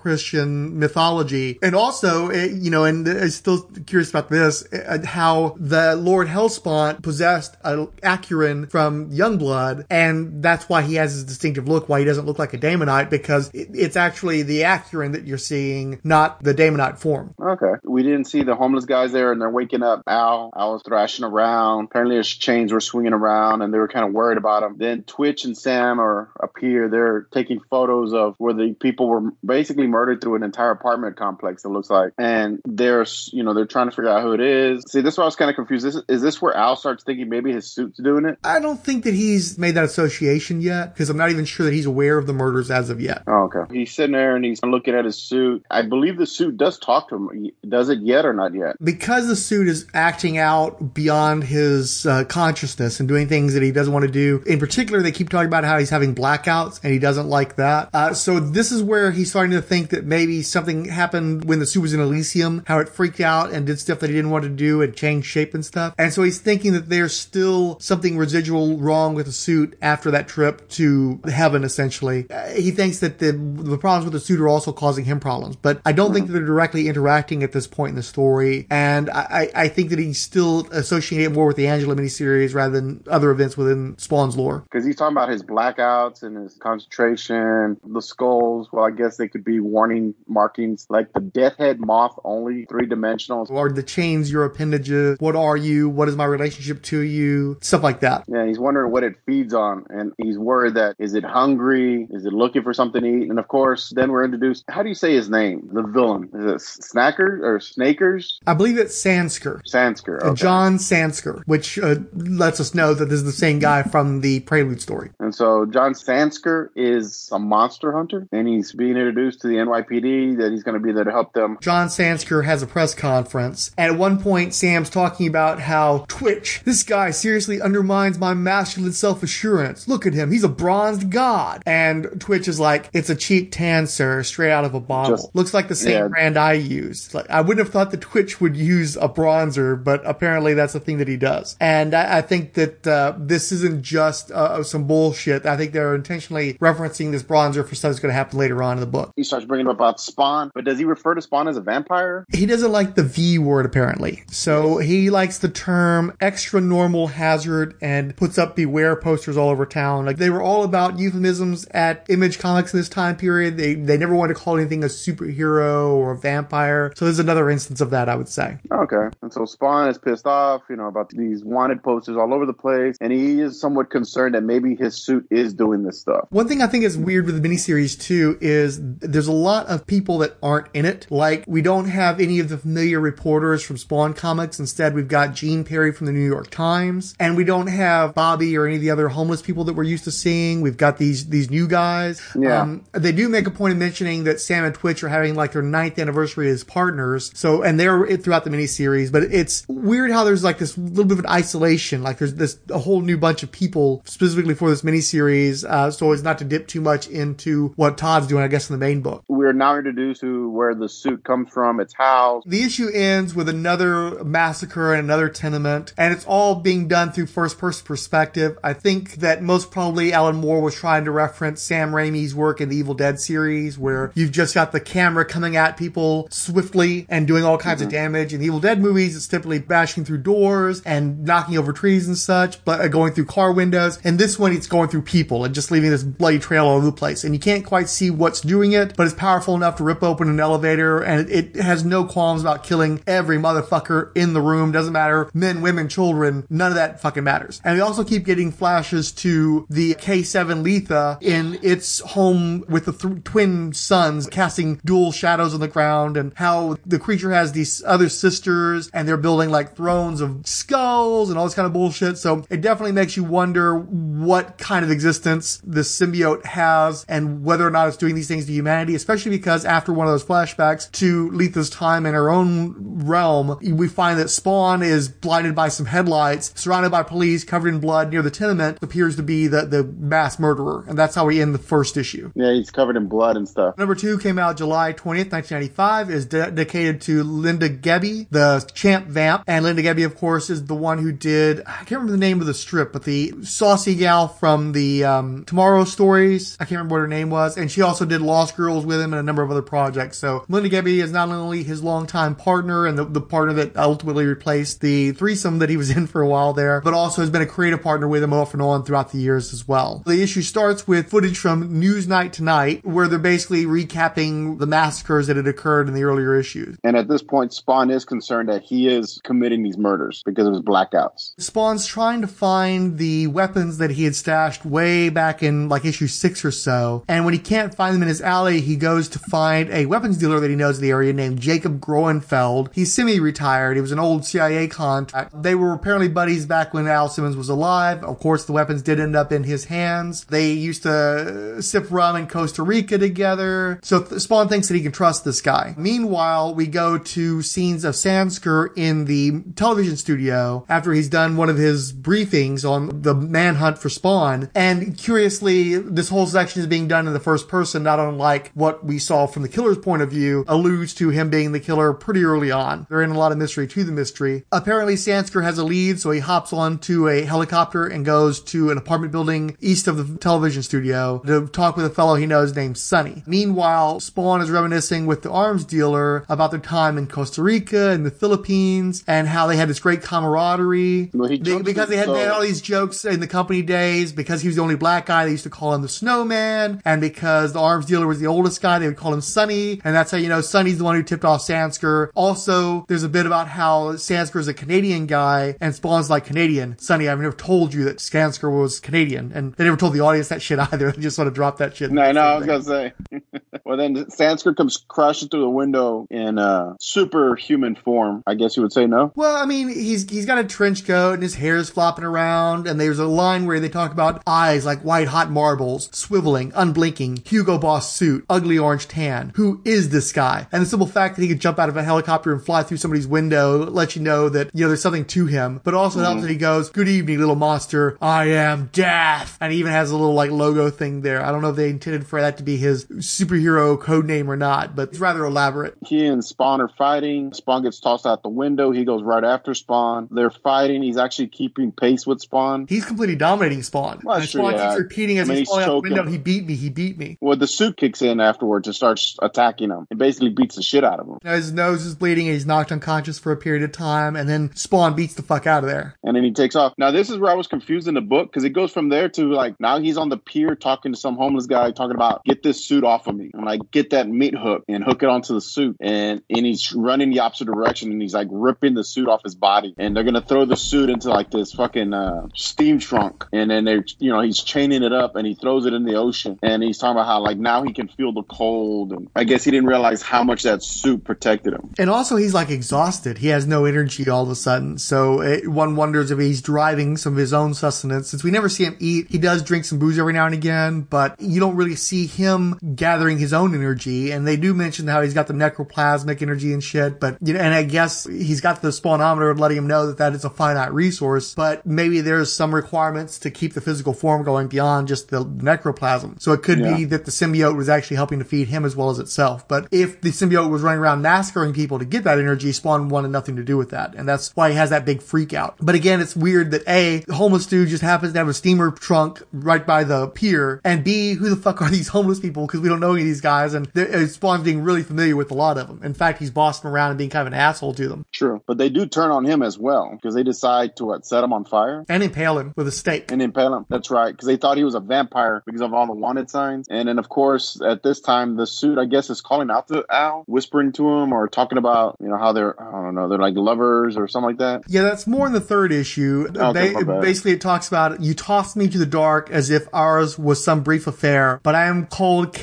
S2: Judeo-Christian mythology. And also, eh, you know, and I'm still curious about this, eh, how the Lord Helspont possessed a Acurin from Youngblood, and that's why he has his distinctive look, why he doesn't look like a Daemonite, because it, it's actually the Acurin that you're seeing, not the Daemonite form.
S3: okay, we didn't see the homeless guys there, and they're waking up. Al, Al was thrashing around. Apparently, his chains were swinging around, and they were kind of worried about him. Then Twitch and Sam are up here. They're taking photos of where the people were basically murdered through an entire apartment complex. It looks like, and they're you know they're trying to figure out who it is. See, this is where I was kind of confused. This, is this where Al starts thinking maybe his suit's doing it?
S2: I don't think that he's made that association yet, because I'm not even sure that he's aware of the murders as of yet.
S3: Oh, okay. He's sitting there and he's looking at his suit. I believe the suit does talk to him. Does it yet or not yet?
S2: because the suit is acting out beyond his uh, consciousness and doing things that he doesn't want to do. In particular, they keep talking about how he's having blackouts and he doesn't like that. Uh, so this is where he's starting to think that maybe something happened when the suit was in Elysium, how it freaked out and did stuff that he didn't want to do and changed shape and stuff. And so he's thinking that there's still something residual wrong with the suit after that trip to heaven, essentially. Uh, he thinks that the, the problems with the suit are also causing him problems, but I don't think that they're directly interacting at this point in the story. And I, I think that he's still associating it more with the Angela miniseries rather than other events within Spawn's lore.
S3: Because he's talking about his blackouts and his concentration, the skulls. Well, I guess they could be warning markings like the death head moth, only three dimensional.
S2: Are the chains your appendages? What are you? What is my relationship to you? Stuff like that.
S3: Yeah, he's wondering what it feeds on, and he's worried that is it hungry? Is it looking for something to eat? And of course, then we're introduced. How do you say his name? The villain is it Snacker or Snakers?
S2: I believe it's Sansker.
S3: Sansker.
S2: Uh,
S3: Okay.
S2: John Sansker, which uh, lets us know that this is the same guy from the Prelude story.
S3: And so John Sansker is a monster hunter, and he's being introduced to the NYPD that he's going to be there to help them.
S2: John Sansker has a press conference, and at one point, Sam's talking about how Twitch, this guy seriously undermines my masculine self assurance. Look at him, he's a bronzed god. And Twitch is like, it's a cheap tan, sir, straight out of a bottle.
S3: Just-
S2: Looks like the same
S3: yeah.
S2: brand I use. Like, I wouldn't have thought that Twitch would use a bronzer, but apparently that's the thing that he does. And I, I think that uh, this isn't just uh, some bullshit. I think they're intentionally referencing this bronzer for stuff that's going to happen later on in the book.
S3: He starts bringing up about Spawn, but does he refer to Spawn as a vampire?
S2: he doesn't like the V word apparently. So he likes the term extra normal hazard and puts up beware posters all over town. Like they were all about euphemisms at Image Comics in this time period. They they never wanted to call anything a superhero or a vampire. So there's another instance of that I would say.
S3: Okay. And so Spawn is pissed off, you know, about these wanted posters all over the place, and he is somewhat concerned that maybe his suit is doing this stuff.
S2: One thing I think is weird with the miniseries too is there's a lot of people that aren't in it. Like, we don't have any of the familiar reporters from Spawn Comics. Instead, we've got Gene Perry from the New York Times. And we don't have Bobby or any of the other homeless people that we're used to seeing. We've got these, these new guys.
S3: Yeah.
S2: Um, they do make a point of mentioning that Sam and Twitch are having like their ninth anniversary as partners. So, and they're throughout the miniseries, but it's weird how there's like this little bit of an isolation. Like there's this, a whole new bunch of people specifically for this miniseries. Uh, so as not to dip too much into what Todd's doing, I guess, in the main book.
S3: We're now introduced to where the suit comes from, its house.
S2: The issue ends with another massacre in another tenement, and it's all being done through first person perspective. I think that most probably Alan Moore was trying to reference Sam Raimi's work in the Evil Dead series, where you've just got the camera coming at people swiftly and doing all kinds of damage. In the Evil Dead movies, it's typically bashing through doors and knocking over trees and such, but uh, going through car windows. And this one, it's going through people and just leaving this bloody trail all over the place. And you can't quite see what's doing it, but it's powerful enough to rip open an elevator and it, it has no qualms about killing every motherfucker in the room. Doesn't matter. Men, women, children. None of that fucking matters. And we also keep getting flashes to the K7 Leetha in its home with the th- twin sons casting dual shadows on the ground and how the creature has these other sisters and they're building like thrones of skulls and all this kind of bullshit. So it definitely makes you wonder what kind of existence this symbiote has and whether or not it's doing these things to humanity, especially because after one of those flashbacks to Leetha's time in her own realm, we find that Spawn is blinded by some headlights, surrounded by police, covered in blood near the tenement, appears to be the, the mass murderer. And that's how we end the first issue.
S3: Yeah, he's covered in blood and stuff.
S2: Number two came out July 20th, 1995, is dedicated to Linda Gebbie, the champ vamp. And Linda Gebbie, of course, is the one who did, I can't remember the name of the strip, but the saucy gal from the um, Tomorrow Stories. I can't remember what her name was. And she also did Lost Girls with him and a number of other projects. So Linda Gebbie is not only his longtime partner and the, the partner that ultimately replaced the threesome that he was in for a while there, but also has been a creative partner with him off and on throughout the years as well. The issue starts with footage from Newsnight Tonight, where they're basically recapping the massacres that had occurred in the earlier issues.
S3: And at this point, Spawn is concerned that he is committing these murders because of his blackouts.
S2: Spawn's trying to find the weapons that he had stashed way back in like issue six or so. And when he can't find them in his alley, he goes to find a weapons dealer that he knows in the area named Jacob Groenfeld. He's semi-retired. He was an old CIA contact. They were apparently buddies back when Al Simmons was alive. Of course, the weapons did end up in his hands. They used to sip rum in Costa Rica together. So Spawn thinks that he can trust this guy. Meanwhile, we go to scenes of Sansker in the television studio after he's done one of his briefings on the manhunt for Spawn. And curiously, this whole section is being done in the first person, not unlike what we saw from the killer's point of view, alludes to him being the killer pretty early on. There ain't a lot of mystery to the mystery. Apparently, Sansker has a lead, so he hops onto a helicopter and goes to an apartment building east of the television studio to talk with a fellow he knows named Sonny. Meanwhile, Spawn is reminiscing with the arms dealer about their time in Costa Rica and the Philippines and how they had this great camaraderie.
S3: Well, he
S2: because they had, they had all these jokes in the company days, because he was the only black guy, they used to call him the snowman, and because the arms dealer was the oldest guy, they would call him Sonny, and that's how you know Sonny's the one who tipped off Sansker. Also, there's a bit about how Sansker is a Canadian guy, and Spawn's like Canadian. Sonny, I've never told you that Sansker was Canadian, and they never told the audience that shit either. They just sort of dropped that shit.
S3: No, no, I was gonna say. well, then Sansker comes crashing through the window in uh, superhuman form. I guess you would say no.
S2: Well, I mean, he's he's got a trench coat and his hair's flopping around, and there's a line where they talk about eyes like white hot marbles, swiveling, unblinking, Hugo Boss suit, ugly orange tan. Who is this guy? And the simple fact that he could jump out of a helicopter and fly through somebody's window lets you know that you know there's something to him. But also helps that he goes, "Good evening, little monster. I am death," and he even has a little like logo thing there. I don't know if they intended for that to be his superhero code name or not, but it's rather elaborate.
S3: He and Spawn are fighting. Spawn gets tossed out the window. He goes right after Spawn. They're fighting. He's actually keeping pace with Spawn.
S2: He's completely dominating Spawn.
S3: Well,
S2: and Spawn
S3: yeah.
S2: keeps repeating as
S3: I mean,
S2: he's
S3: he's
S2: falling out the window, he beat me, he beat me.
S3: Well, the suit kicks in afterwards and starts attacking him. It basically beats the shit out of him.
S2: Now his nose is bleeding and he's knocked unconscious for a period of time, and then Spawn beats the fuck out of there.
S3: And then he takes off. Now, this is where I was confused in the book because it goes from there to like now he's on the pier talking to some homeless guy talking about get this suit off of me. I'm like get that meat hook and hook it onto the suit. And and he's running the opposite direction and he's like ripping the suit off his body. And they're gonna throw the suit into like this fucking uh, steam trunk. And then they're you know he's chaining it up and he throws it in the ocean. And he's talking about how like now he can feel the cold. And I guess he didn't realize how much that suit protected him.
S2: And also, he's like exhausted. He has no energy all of a sudden. So it, one wonders if he's driving some of his own sustenance. Since we never see him eat, he does drink some booze every now and again, but you don't really see him gathering his energy. And they do mention how he's got the necroplasmic energy and shit. But you know, and I guess he's got the spawnometer letting him know that that is a finite resource. But maybe there's some requirements to keep the physical form going beyond just the necroplasm. So it could
S3: Yeah.
S2: be that the symbiote was actually helping to feed him as well as itself. But if the symbiote was running around massacring people to get that energy, Spawn wanted nothing to do with that. And that's why he has that big freak out. But again, it's weird that A, the homeless dude just happens to have a steamer trunk right by the pier. And B, who the fuck are these homeless people? Because we don't know any of these guys. Guys, and uh, Spawn's being really familiar with a lot of them. In fact, he's bossing around and being kind of an asshole to them.
S3: True. But they do turn on him as well because they decide to what set him on fire.
S2: And impale him with a stake.
S3: and impale him. That's right, because they thought he was a vampire because of all the wanted signs. And then, of course, at this time, the suit, I guess, is calling out to Al, whispering to him or talking about, you know, how they're, I don't know, they're like lovers or something like that.
S2: Yeah, that's more in the third issue.
S3: Okay, bad.
S2: basically, it talks about you tossed me to the dark as if ours was some brief affair, but I am called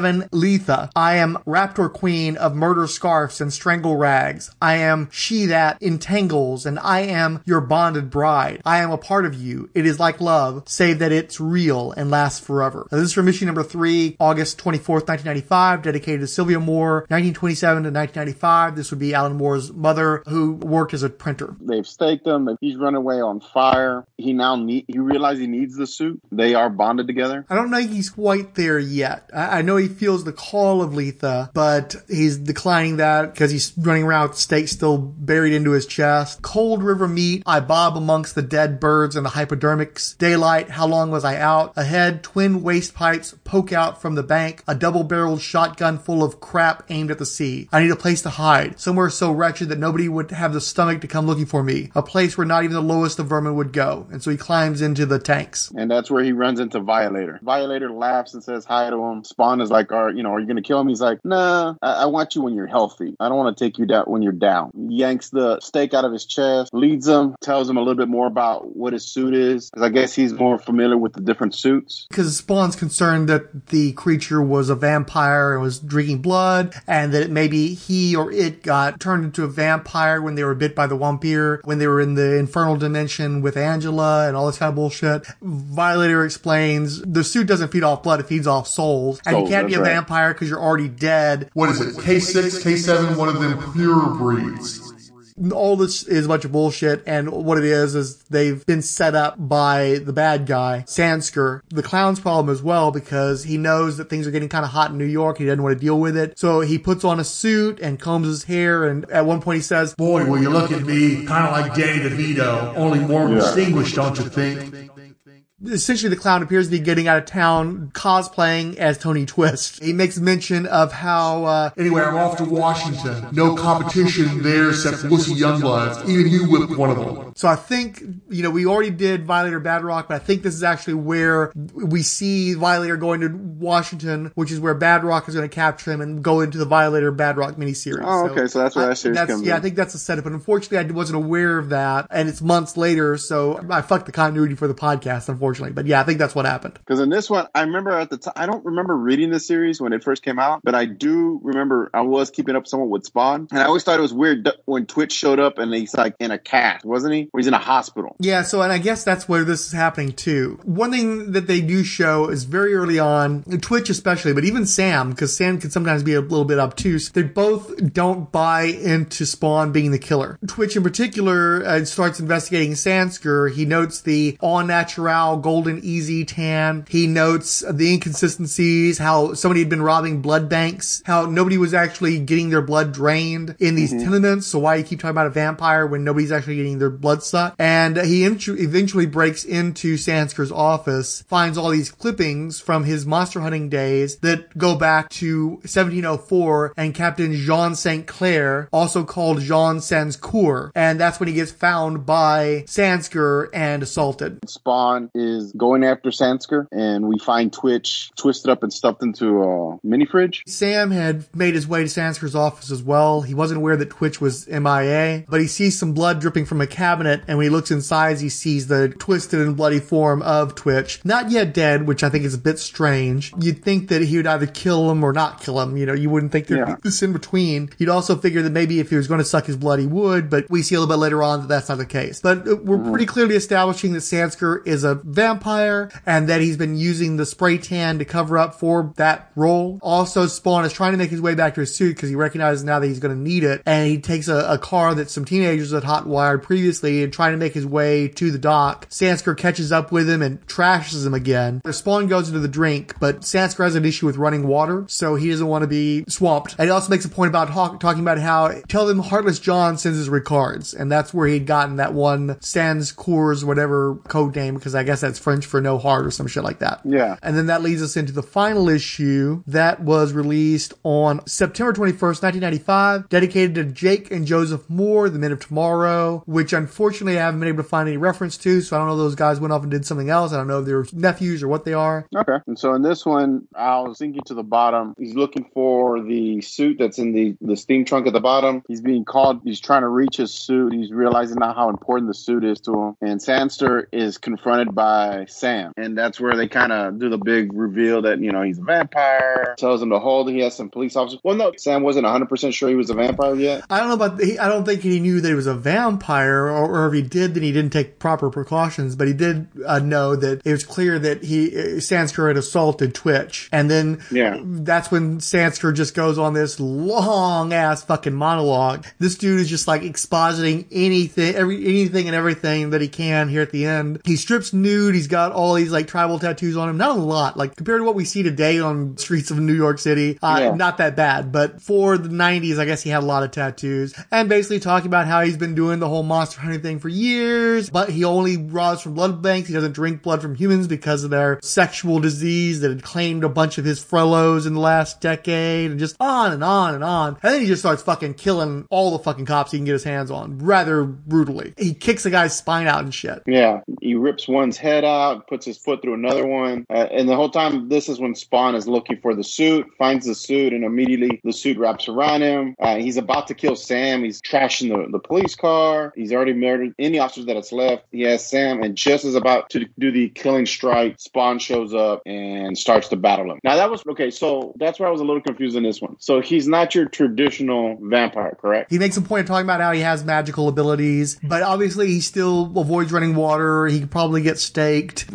S2: K7 Leetha. I am Raptor Queen of murder scarfs and strangle rags. I am she that entangles, and I am your bonded bride. I am a part of you. It is like love, save that it's real and lasts forever. Now, this is from issue number three, August 24th, 1995, dedicated to Sylvia Moore, 1927 to 1995. This would be Alan Moore's mother, who worked as a printer.
S3: They've staked him. He's run away on fire. He now need, he realizes he needs the suit. They are bonded together.
S2: I don't know if he's quite there yet. I, I know he feels the call of Leetha, but he's declining that because he's running around with still buried into his chest. Cold river meat. I bob amongst the dead birds and the hypodermics. Daylight. How long was I out? Ahead, twin waste pipes poke out from the bank. A double-barreled shotgun full of crap aimed at the sea. I need a place to hide. Somewhere so wretched that nobody would have the stomach to come looking for me. A place where not even the lowest of vermin would go. And so he climbs into the tanks.
S3: And that's where he runs into Violator. Violator laughs and says hi to him. Spawn is like, are, you know, are you going to kill him? He's like, nah, I, I want you when you're healthy. I don't want to take you down when you're down. Yanks the stake out of his chest, leads him, tells him a little bit more about what his suit is. Because I guess he's more familiar with the different suits.
S2: because Spawn's concerned that the creature was a vampire and was drinking blood, and that maybe he or it got turned into a vampire when they were bit by the vampire, when they were in the infernal dimension with Angela and all this kind of bullshit. Violator explains the suit doesn't feed off blood, it feeds off souls, and you
S3: Souls,
S2: can't be a
S3: right.
S2: vampire because you're already dead.
S5: What is it? K6, K7, one of them pure breeds.
S2: all this is a bunch of bullshit, and what it is is they've been set up by the bad guy, Sansker. The clown's problem as well because he knows that things are getting kind of hot in New York. He doesn't want to deal with it, so he puts on a suit and combs his hair. And at one point, he says,
S5: Boy, will you look at me, kind of like Danny DeVito, only more distinguished, don't you think?
S2: Essentially the clown appears to be getting out of town cosplaying as Tony Twist. He makes mention of how uh,
S5: Anyway, I'm off to Washington. No competition there except Lucy Youngbloods. Even you whipped one of them.
S2: So I think, you know, we already did Violator Badrock, but I think this is actually where we see Violator going to Washington, which is where Badrock is going to capture him and go into the Violator Badrock miniseries.
S3: Oh, okay, so that's where that
S2: I-
S3: series comes
S2: Yeah, I think that's the setup. But unfortunately, I wasn't aware of that, and it's months later, so I fucked the continuity for the podcast, unfortunately. But yeah, I think that's what happened.
S3: Because in this one, I remember at the time, I don't remember reading the series when it first came out, but I do remember I was keeping up someone with Spawn. And I always thought it was weird when Twitch showed up and he's like in a cast, wasn't he? Or he's in a hospital.
S2: Yeah, so and I guess that's where this is happening too. One thing that they do show is very early on, Twitch especially, but even Sam, because Sam can sometimes be a little bit obtuse. They both don't buy into Spawn being the killer. Twitch in particular uh, starts investigating Sansker. He notes the all natural golden easy tan. He notes the inconsistencies, how somebody had been robbing blood banks, how nobody was actually getting their blood drained in these mm-hmm. tenements. So why you keep talking about a vampire when nobody's actually getting their blood sucked? And he eventually breaks into Sansker's office, finds all these clippings from his monster hunting days that go back to 1704 and Captain Jean St. Clair, also called Jean Sans Coeur. And that's when he gets found by Sansker and assaulted.
S3: Spawn is going after Sansker, and we find Twitch twisted up and stuffed into a mini fridge.
S2: Sam had made his way to Sansker's office as well. He wasn't aware that Twitch was MIA, but he sees some blood dripping from a cabinet, and when he looks inside, he sees the twisted and bloody form of Twitch. Not yet dead, which I think is a bit strange. You'd think that he would either kill him or not kill him. You know, you wouldn't think there'd
S3: Yeah.
S2: be this in between. You'd also figure that maybe if he was going to suck his blood, he would, but we see a little bit later on that that's not the case. But uh, we're pretty clearly establishing that Sansker is a vampire and that he's been using the spray tan to cover up for that role. Also, Spawn is trying to make his way back to his suit because he recognizes now that he's going to need it. And he takes a, a car that some teenagers had hot wired previously and trying to make his way to the dock. Sansker catches up with him and trashes him again. Spawn goes into the drink, but Sansker has an issue with running water, so he doesn't want to be swamped. And he also makes a point about talk, talking about how tell them Heartless John sends his regards, and that's where he'd gotten that one Sans Cours whatever code name because I guess that's French for no heart or some shit like that.
S3: Yeah.
S2: And then that leads us into the final issue that was released on September 21st, 1995, dedicated to Jake and Joseph Moore, the Men of Tomorrow, which unfortunately I haven't been able to find any reference to, so I don't know if those guys went off and did something else. I don't know if they're nephews or what they are.
S3: Okay. And so in this one, I was thinking to the bottom. He's looking for the suit that's in the, the steam trunk at the bottom. He's being called. He's trying to reach his suit. He's realizing now how important the suit is to him. And Sansker is confronted by Sam. And that's where they kind of do the big reveal that, you know, he's a vampire. Tells him to hold. He has some police officers. Well, no, Sam wasn't 100% sure he was a vampire yet.
S2: I don't know about. He, I don't think he knew that he was a vampire, or, or if he did, then he didn't take proper precautions. But he did uh, know that it was clear that he uh, Sansker had assaulted Twitch, and then
S3: Yeah.
S2: that's when Sansker just goes on this long ass fucking monologue. This dude is just like expositing anything, every anything and everything that he can here at the end. He strips He's got all these like tribal tattoos on him. Not a lot, like compared to what we see today on streets of New York City. Uh,
S3: Yeah.
S2: Not that bad, but for the 90s, I guess he had a lot of tattoos. And basically talking about how he's been doing the whole monster hunting thing for years, but he only robs from blood banks. He doesn't drink blood from humans because of their sexual disease that had claimed a bunch of his fellows in the last decade, and just on and on and on. And then he just starts fucking killing all the fucking cops he can get his hands on, rather brutally. He kicks a guy's spine out and shit.
S3: Yeah, he rips one's head out, puts his foot through another one, uh, and the whole time this is when Spawn is looking for the suit, finds the suit, and immediately the suit wraps around him. Uh, he's about to kill Sam. He's trashing the, the police car. He's already murdered any officers that has left. He has Sam, and just is about to do the killing strike, Spawn shows up and starts to battle him. Now that was okay. So that's where I was a little confused in this one. So he's not your traditional vampire, correct?
S2: He makes a point of talking about how he has magical abilities, but obviously he still avoids running water. He could probably get staked.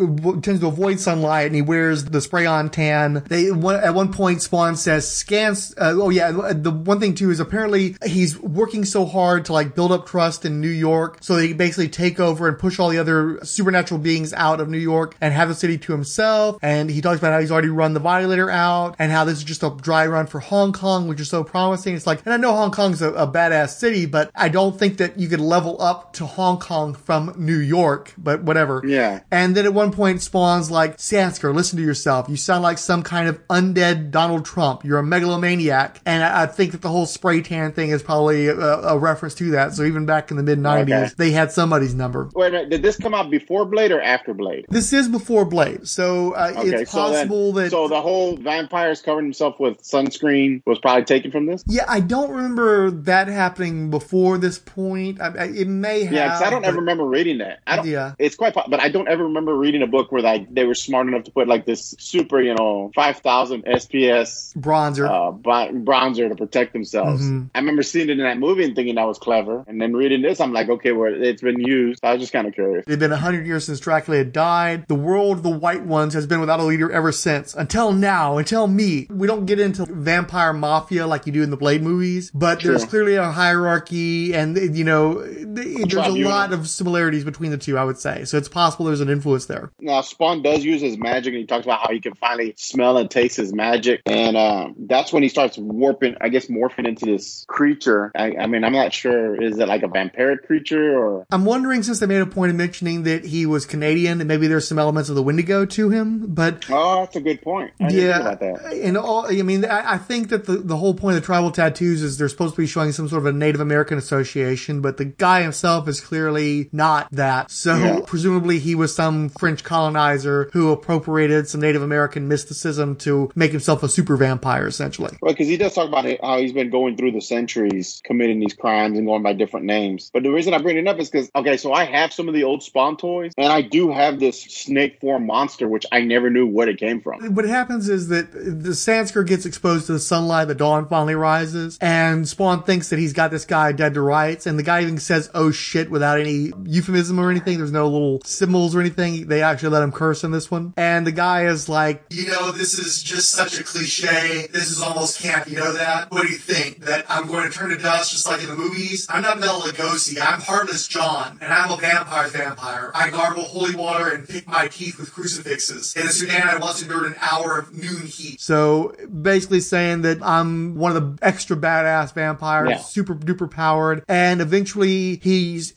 S2: Tends to avoid sunlight, and he wears the spray-on tan. They at one point Spawn says scans. Uh, oh yeah, the one thing too is apparently he's working so hard to like build up trust in New York, so they basically take over and push all the other supernatural beings out of New York and have the city to himself. And he talks about how he's already run the Violator out, and how this is just a dry run for Hong Kong, which is so promising. It's like, and I know Hong Kong's a, a badass city, but I don't think that you could level up to Hong Kong from New York, but whatever.
S3: Yeah.
S2: And then at one point, Spawn's like, Sansker, listen to yourself. You sound like some kind of undead Donald Trump. You're a megalomaniac. And I, I think that the whole spray tan thing is probably a, a reference to that. So even back in the mid 90s,
S3: Okay.
S2: they had somebody's number.
S3: Wait minute. Did this come out before Blade or after Blade?
S2: This is before Blade. So uh, it's
S3: so then-
S2: possible that.
S3: so the whole vampires covering himself with sunscreen was probably taken from this.
S2: yeah, I don't remember that happening before this point. I, I, it may have.
S3: Yeah, because I don't ever remember reading that. I don't.
S2: Yeah.
S3: it's quite, but I don't ever remember reading a book where like they were smart enough to put like this super, you know, five thousand SPF
S2: Bronzer.
S3: uh, bronzer to protect themselves.
S2: Mhm.
S3: I remember seeing it in that movie and thinking that was clever, and then reading this, I'm like, okay, well, it's been used. I was just kind of curious.
S2: It's been a hundred years since Dracula had died. The world of the White Ones has been without a leader ever since. Until now, until me. We don't get into vampire mafia like you do in the Blade movies, but there's clearly a hierarchy and, you know, there's a lot of similarities between the two, I would say. So it's possible there's an influence there.
S3: Now, Spawn does use his magic, and he talks about how he can finally smell and taste his magic, and um, that's when he starts warping, I guess, morphing into this creature. I, I mean, I'm not sure is it like a vampiric creature or
S2: I'm wondering since they made a point of mentioning that he was Canadian and maybe there's some elements of the Wendigo to him, but
S3: oh, that's a good point. I didn't
S2: yeah,
S3: think about that.
S2: and all I mean, I, I think that the, the whole point of the tribal tattoos is they're supposed to be showing some sort of a Native American association, but the guy himself is clearly not that. So
S3: Yeah.
S2: presumably he was some French colonizer who appropriated some Native American mysticism to make himself a super vampire, essentially.
S3: Right, because he does talk about it, how he's been going through the centuries committing these crimes and going by different names. But the reason I bring it up is because, okay, so I have some of the old Spawn toys, and I do have this snake form monster, which I never knew what it came from.
S2: What happens is that the Sansker gets exposed to the sunlight, the dawn finally rises, and Spawn thinks that he's got this guy dead to rights, and the guy even says, oh shit, without any euphemism or anything. There's no little symbols or anything. Thing they actually let him curse in this one. And the guy is like,
S6: You know, this is just such a cliche. This is almost camp. You know that? What do you think? That I'm going to turn to dust just like in the movies? I'm not Bela Lugosi. I'm Heartless John, and I'm a vampire's vampire. I gargle holy water and pick my teeth with crucifixes. In the Sudan, I once endured an hour of noon heat.
S2: so basically saying that I'm one of the extra badass vampires,
S3: Yeah.
S2: super duper powered. And eventually he's,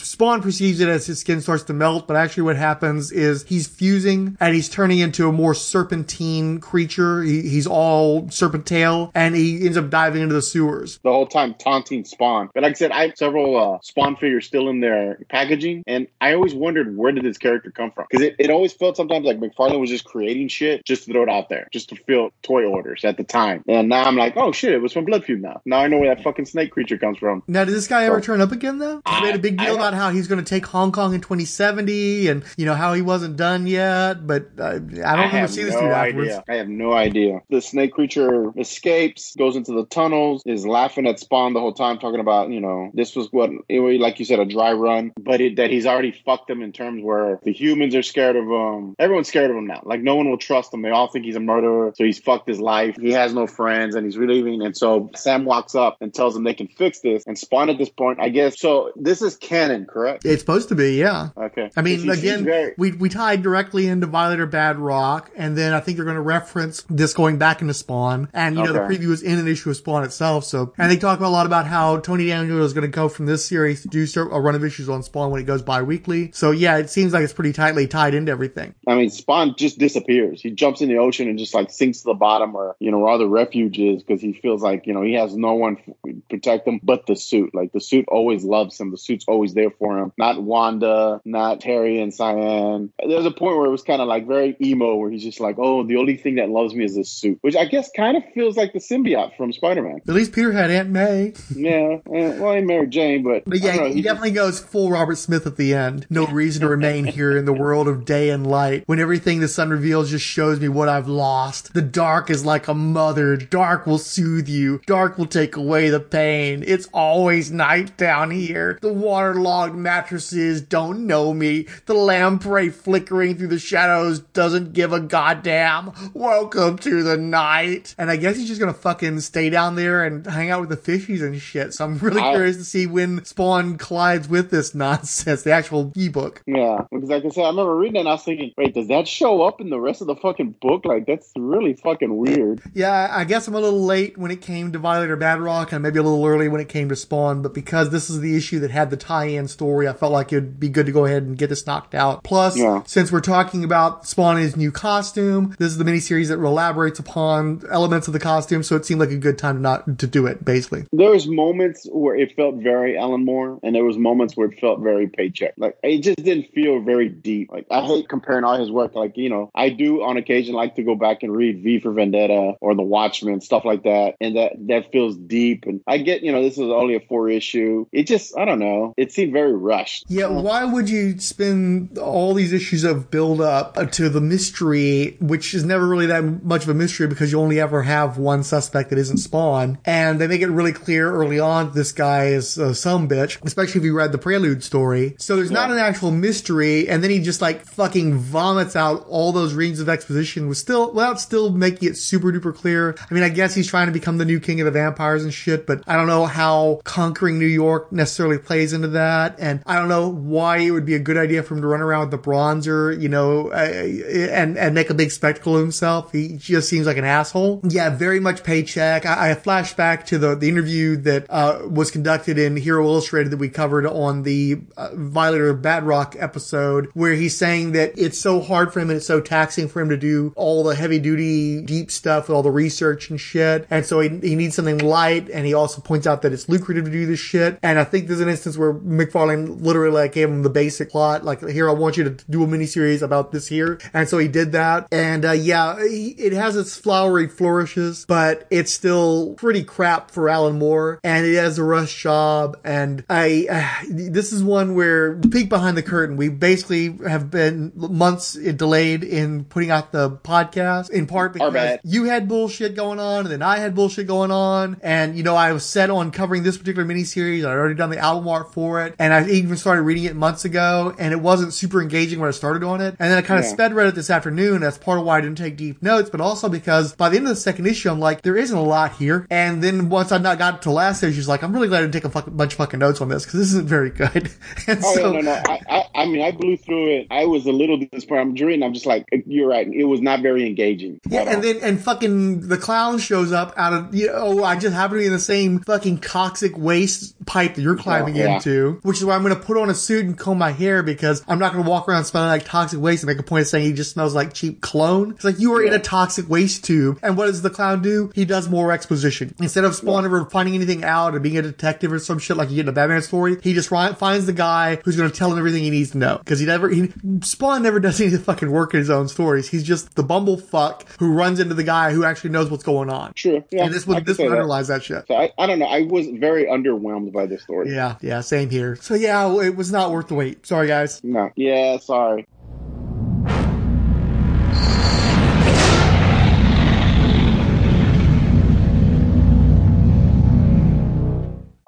S2: Spawn perceives it as his skin starts to melt, but actually what happens is he's fusing and he's turning into a more serpentine creature. He, he's all serpent tail and he ends up diving into the sewers.
S3: the whole time taunting Spawn. But like I said, I have several uh, Spawn figures still in their packaging, and I always wondered where did this character come from? Because it, it always felt sometimes like McFarlane was just creating shit just to throw it out there, just to fill toy orders at the time. And now I'm like, oh shit, it was from Blood Feud now. Now I know where that fucking snake creature comes from.
S2: Now, did this guy ever turn up again though? He made a big deal
S3: I-
S2: about how he's going to take Hong Kong in 2070 and, you know, how he wasn't done yet, but uh, I don't remember
S3: have
S2: seeing this dude afterwards.
S3: idea. I have no idea. The snake creature escapes, goes into the tunnels, is laughing at Spawn the whole time, talking about, you know, this was what, it was, like you said, a dry run, but it, that he's already fucked them in terms where the humans are scared of him. Everyone's scared of him now. Like, no one will trust him. They all think he's a murderer, so he's fucked his life. He has no friends, and he's relieving. And so Sam walks up and tells him they can fix this. And Spawn at this point, I guess, so this is canon, correct?
S2: It's supposed to be, yeah.
S3: Okay.
S2: I mean,
S3: seems
S2: again, we we tied directly into Violator Badrock, and then I think they're going to reference this going back into Spawn, and you know the preview is in an issue of Spawn itself. So, and they talk a lot about how Tony D'Angelo is going to go from this series to do a run of issues on Spawn when it goes bi-weekly. So, yeah, it seems like it's pretty tightly tied into everything.
S3: I mean, Spawn just disappears. He jumps in the ocean and just like sinks to the bottom or, you know, where all the refuge is because he feels like, you know, he has no one f- protect him but the suit. Like the suit always loves him. The suit's always there for him. Not Wanda, not Terry and Cyan. There's a point where it was kind of like very emo where he's just like, oh, the only thing that loves me is this suit, which I guess kind of feels like the symbiote from Spider Man.
S2: At least Peter had Aunt May.
S3: Yeah. eh, well, he married Jane, but,
S2: But yeah,
S3: know,
S2: he,
S3: he just-
S2: definitely goes full Robert Smith at the end. No reason to remain here in the world of day and light when everything the sun reveals just shows me what I've lost. The dark is like a mother. Dark will soothe you. Dark will take away the pain. It's always night down here. The waterlogged mattresses don't know me. The lamprey flickering through the shadows doesn't give a goddamn. Welcome to the night. And I guess he's just gonna fucking stay down there and hang out with the fishies and shit. So I'm really
S3: I-
S2: curious to see when Spawn collides with this nonsense, the actual ebook.
S3: Yeah, because like I said, I remember reading it and I was thinking, wait, does that show up in the rest of the fucking book? Like, that's really fucking weird.
S2: Yeah, I guess I'm a little late when it came to Violator Badrock, and maybe a little early when it came to Spawn, but because this is the issue that had the tie-in story, I felt like it'd be good to go ahead and get this knocked out. Plus,
S3: Yeah.
S2: since we're talking about Spawn in his new costume, this is the miniseries that elaborates upon elements of the costume, so it seemed like a good time to not to do it, basically.
S3: There was moments where it felt very Alan Moore, and there was moments where it felt very paycheck. Like it just didn't feel very deep. Like I hate comparing all his work. Like you know, I do on occasion like to go back and read V for Vendetta or The Watchmen, stuff like that, and that that feels deep. And I get, you know, this is only a four issue. It just, I don't know. It seemed very rushed.
S2: Yeah, why would you spend all these issues of build up to the mystery, which is never really that much of a mystery because you only ever have one suspect that isn't Spawn, and they make it really clear early on this guy is uh, some bitch, especially if you read the Prelude story. So there's not an actual mystery, and then he just like fucking vomits out all those reams of exposition with still without still making it super duper clear. I mean, I guess he's trying to become the new king of the vampires and shit, but I don't know how conquering New York necessarily plays into that, and I don't know why it would be a good idea for him to run around with the bronzer, you know, uh, and and make a big spectacle of himself. He just seems like an asshole. Yeah, very much paycheck. I, I flash back to the the interview that uh, was conducted in Hero Illustrated that we covered on the uh, Violator Badrock episode, where he's saying that it's so hard for him and it's so taxing for him to do all the heavy duty, deep stuff all the research and shit, and so he, he needs something light. And he also points out that it's lucrative to do this shit. And I think there's an instance where McFarlane literally like gave him the basic plot, like here, I want you to do a miniseries about this here. And so he did that. And, uh, yeah, it has its flowery flourishes, but it's still pretty crap for Alan Moore. And it has a rush job. And I, uh, this is one where peek behind the curtain. We basically have been months delayed in putting out the podcast in part because you had bullshit going on and then I had bullshit going on. And, you know, I was set on covering this particular miniseries. I'd already done the album art for it. And I even started reading it months ago and it wasn't super engaging when I started on it. And then I kind of
S3: Yeah.
S2: sped read it this afternoon. That's part of why I didn't take deep notes, but also because by the end of the second issue, I'm like, there isn't a lot here. And then once I not got to last issue, it's like, I'm really glad I didn't take a fuck, bunch of fucking notes on this because this isn't very good. and
S3: Oh
S2: so,
S3: yeah, no, no. I, I, I mean, I blew through it. I was a little disappointed. I'm reading. I'm just like, you're right. It was not very engaging.
S2: Yeah, and
S3: all.
S2: then and fucking the clown shows up out of you know oh, I just happen to be in the same fucking toxic waste pipe that you're climbing
S3: yeah.
S2: into, which is why I'm gonna put on a suit and comb my hair because I'm not gonna walk around smelling like toxic waste and make a point of saying he just smells like cheap cologne. It's like you are in a toxic waste tube, and what does the clown do? He does more exposition instead of Spawn ever finding anything out or being a detective or some shit like you get in a Batman story. He just finds the guy who's gonna tell him everything he needs to know because he never he, Spawn never does any of the fucking work in his own stories. He's just the bumblefuck who runs into the guy who actually knows what's going on.
S3: Sure. Yeah,
S2: and this one this one
S3: that.
S2: underlies that shit.
S3: So I, I don't know. I was very underwhelmed by this story.
S2: Yeah, yeah, same here. So yeah, it was not worth the wait. Sorry guys.
S3: No. Yeah. Sorry.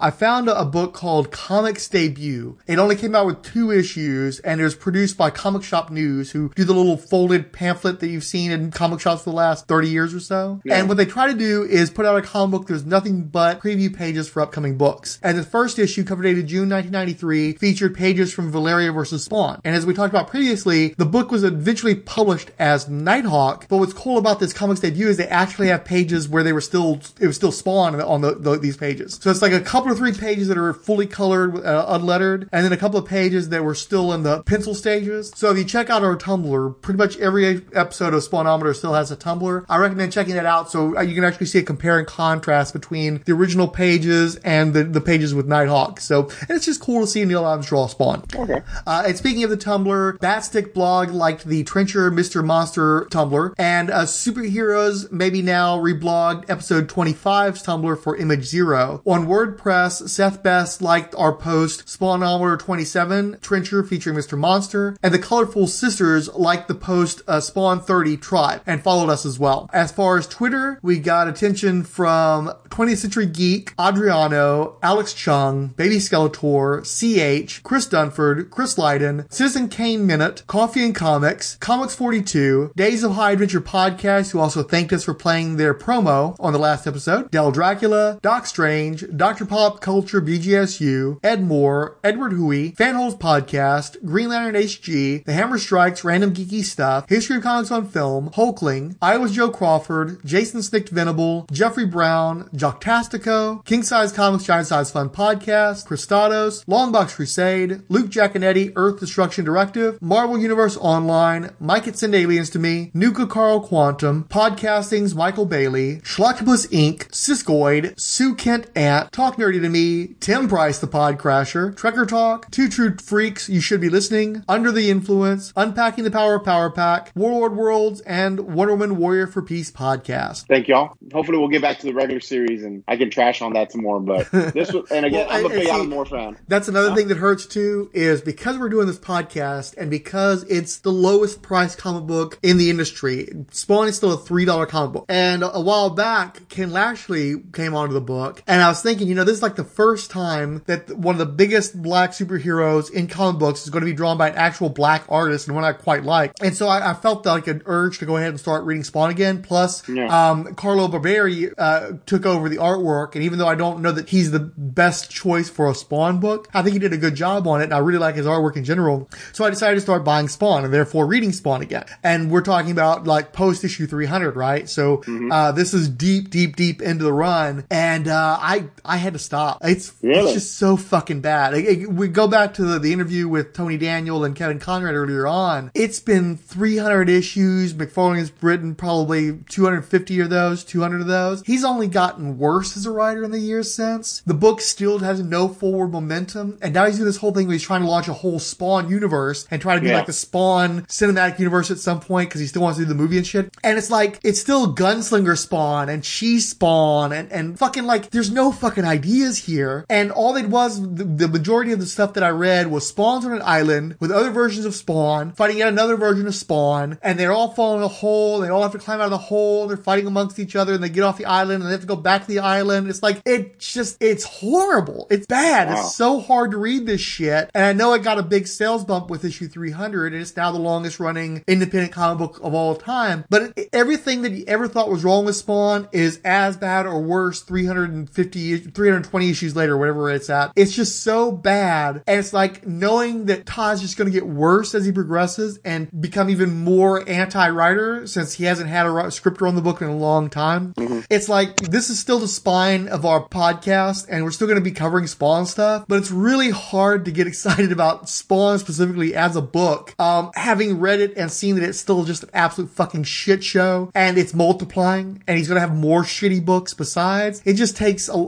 S2: I found a, book called Comics Debut. It only came out with two issues and it was produced by Comic Shop News, who do the little folded pamphlet that you've seen in comic shops for the last 30 years or so. And what they try to do is put out a comic book there's nothing but preview pages for upcoming books. And the first issue, cover dated June 1993, featured pages from Valeria versus Spawn. And as we talked about previously, the book was eventually published as Nighthawk, but what's cool about this comics debut is they actually have pages where they were still, it was still Spawn on the, the, these pages. So it's like a couple or three pages that are fully colored, uh, unlettered, and then a couple of pages that were still in the pencil stages. So if you check out our Tumblr, pretty much every episode of Spawnometer still has a Tumblr. I recommend checking that out so uh, you can actually see a compare and contrast between the original pages and the, the pages with Nighthawk. So, and it's just cool to see Neal Adams draw Spawn.
S3: Okay.
S2: Uh, and speaking of the Tumblr, Batstick blog liked the Trencher Mr. Monster Tumblr, and uh, Superheroes maybe now reblogged episode 25's Tumblr for Image Zero. On WordPress, Seth Best liked our post Spawnometer 27 Trencher featuring Mr. Monster, and the Colorful Sisters liked the post uh, Spawn 30 Tribe and followed us as well. As far as Twitter, we got attention from 20th Century Geek, Adriano, Alex Chung, Baby Skeletor, CH, Chris Dunford, Chris Leiden, Citizen Kane Minute, Coffee and Comics, Comics 42, Days of High Adventure Podcast, who also thanked us for playing their promo on the last episode, Del Dracula, Doc Strange, Dr. Pop Culture BGSU, Ed Moore, Edward Hui, Fanholes Podcast, Green Lantern HG, The Hammer Strikes, Random Geeky Stuff, History of Comics on Film, Hulkling, I Was Joe Crawford, Jason Snicked Venable, Jeffrey Brown, Jocktastico, King Size Comics Giant Size Fun Podcast, Christados, Longbox Crusade, Luke Giaconetti, Earth Destruction Directive, Marvel Universe Online, Mike It Send Aliens to Me, Nuka Carl Quantum, Podcasting's Michael Bailey, Schlockbus Inc., Siskoid, Sue Kent Ant, Talk To Me, Tim Price the Pod Crasher, Trekker Talk, Two True Freaks, You Should Be Listening, Under the Influence, Unpacking the Power of Power Pack, Warlord Worlds, and Wonder Woman Warrior for Peace podcast.
S3: Thank y'all. Hopefully, we'll get back to the regular series and I can trash on that some more. But this was, and again,
S2: Well,
S3: I'm a big Alan Moore fan.
S2: That's another thing that hurts too, is because we're doing this podcast and because it's the lowest price comic book in the industry. Spawn is still a $3 comic book. And a while back, Ken Lashley came onto the book and I was thinking, you know, this is like the first time that one of the biggest black superheroes in comic books is going to be drawn by an actual black artist and one I quite like. And so I, I felt like an urge to go ahead and start reading Spawn again. Plus,
S3: Yeah.
S2: um, Carlo Barberi uh, took over the artwork, and even though I don't know that he's the best choice for a Spawn book, I think he did a good job on it, and I really like his artwork in general. So I decided to start buying Spawn, and therefore reading Spawn again. And we're talking about like post issue 300, right? So uh, this is deep, deep, deep into the run, and uh, I I had to stop. Stop. It's,
S3: Really?
S2: it's just so fucking bad. Like, it- we go back to the, the interview with Tony Daniel and Kevin Conrad earlier on. It's been 300 issues. McFarlane has written probably 250 of those, 200 of those. He's only gotten worse as a writer in the years since. The book still has no forward momentum. And now he's doing this whole thing where he's trying to launch a whole Spawn universe and try to be
S3: Yeah.
S2: like the Spawn cinematic universe at some point because he still wants to do the movie and shit. And it's like, it's still Gunslinger Spawn and She Spawn and, and fucking like, there's no fucking ideas here. And all it was, the, the majority of the stuff that I read was Spawns on an island with other versions of Spawn, fighting yet another version of Spawn, and they're all falling in a hole, they all have to climb out of the hole, they're fighting amongst each other, and they get off the island, and they have to go back to the island. It's like, it's just, it's horrible. It's bad.
S3: Wow.
S2: It's so hard to read this shit. And I know it got a big sales bump with issue 300, and it's now the longest running independent comic book of all time. But it, everything that you ever thought was wrong with Spawn is as bad or worse 350, 320 issues later, whatever it's at. It's just so bad. And it's like knowing that Todd's just going to get worse as he progresses and become even more anti-writer since he hasn't had a ri- scripter on the book in a long time. It's like this is still the spine of our podcast and we're still going to be covering Spawn stuff, but it's really hard to get excited about Spawn specifically as a book. Um, having read it and seen that it's still just an absolute fucking shit show and it's multiplying and he's going to have more shitty books besides. It just takes a,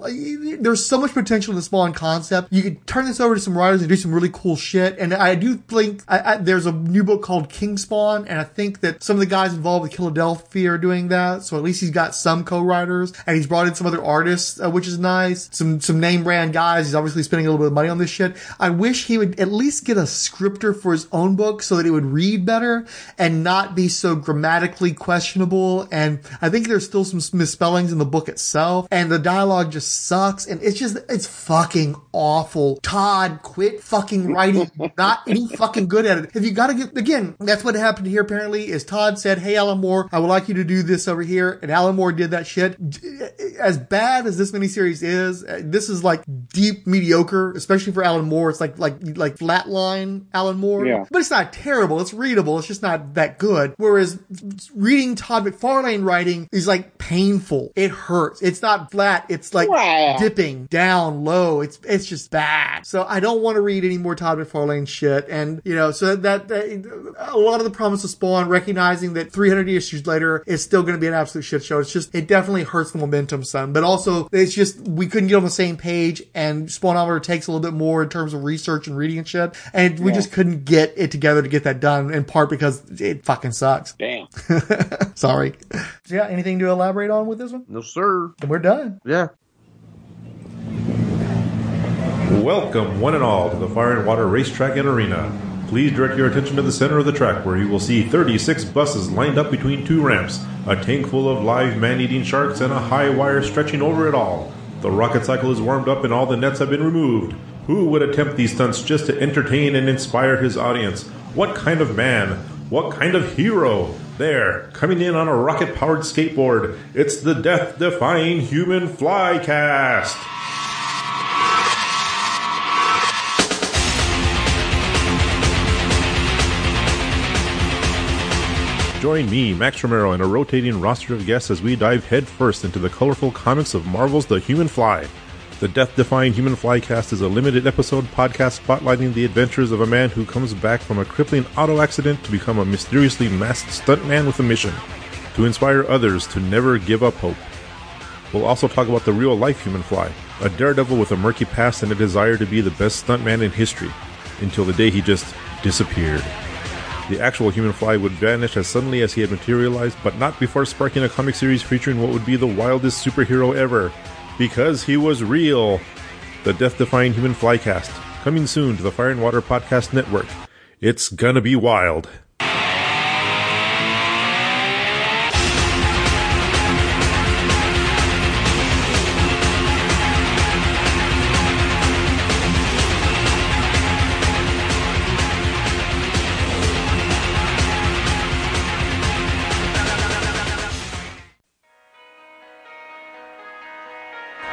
S2: there's so much potential in the Spawn concept. You could turn this over to some writers and do some really cool shit. And I do think I, I, there's a new book called King Spawn, and I think that some of the guys involved with Philadelphia are doing that. So at least he's got some co-writers, and he's brought in some other artists, uh, which is nice. Some some name brand guys. He's obviously spending a little bit of money on this shit. I wish he would at least get a scripter for his own book so that it would read better and not be so grammatically questionable. And I think there's still some misspellings in the book itself, and the dialogue just sucks. And it's just it's fucking awful. Todd, quit fucking writing. not any fucking good at it. If you got to get again, that's what happened here. Apparently, is Todd said, "Hey, Alan Moore, I would like you to do this over here," and Alan Moore did that shit. As bad as this miniseries is, uh, this is like deep mediocre, especially for Alan Moore. It's like like like flatline Alan Moore.
S3: Yeah.
S2: But it's not terrible. It's readable. It's just not that good. Whereas reading Todd McFarlane writing is like painful. It hurts. It's not flat. It's like
S3: Wow.
S2: dipping down low. It's it's just bad. So I don't want to read any more Todd McFarlane shit. And you know, so that, that a lot of the promise of Spawn, recognizing that 300 issues later it's still going to be an absolute shit show. It's just it definitely hurts the momentum some. But also, it's just we couldn't get on the same page, and Spawnometer takes a little bit more in terms of research and reading and shit, and we just couldn't get it together to get that done. In part because it fucking sucks.
S3: Damn.
S2: Sorry. So yeah, anything to elaborate on with this one?
S4: No, sir.
S2: Then we're done.
S4: Yeah.
S7: Welcome, one and all, to the Fire and Water Racetrack and Arena. Please direct your attention to the center of the track where you will see 36 buses lined up between two ramps, a tank full of live man eating sharks, and a high wire stretching over it all. The rocket cycle is warmed up and all the nets have been removed. Who would attempt these stunts just to entertain and inspire his audience? What kind of man? What kind of hero? There, coming in on a rocket powered skateboard, it's the death defying human flycast! Join me, Max Romero, and a rotating roster of guests as we dive headfirst into the colorful comics of Marvel's The Human Fly. The Death Defying Human Fly cast is a limited episode podcast spotlighting the adventures of a man who comes back from a crippling auto accident to become a mysteriously masked stuntman with a mission to inspire others to never give up hope. We'll also talk about the real life Human Fly, a daredevil with a murky past and a desire to be the best stuntman in history, until the day he just disappeared. The actual human fly would vanish as suddenly as he had materialized, but not before sparking a comic series featuring what would be the wildest superhero ever. Because he was real. The Death Defying Human Flycast. Coming soon to the Fire and Water Podcast Network. It's gonna be wild.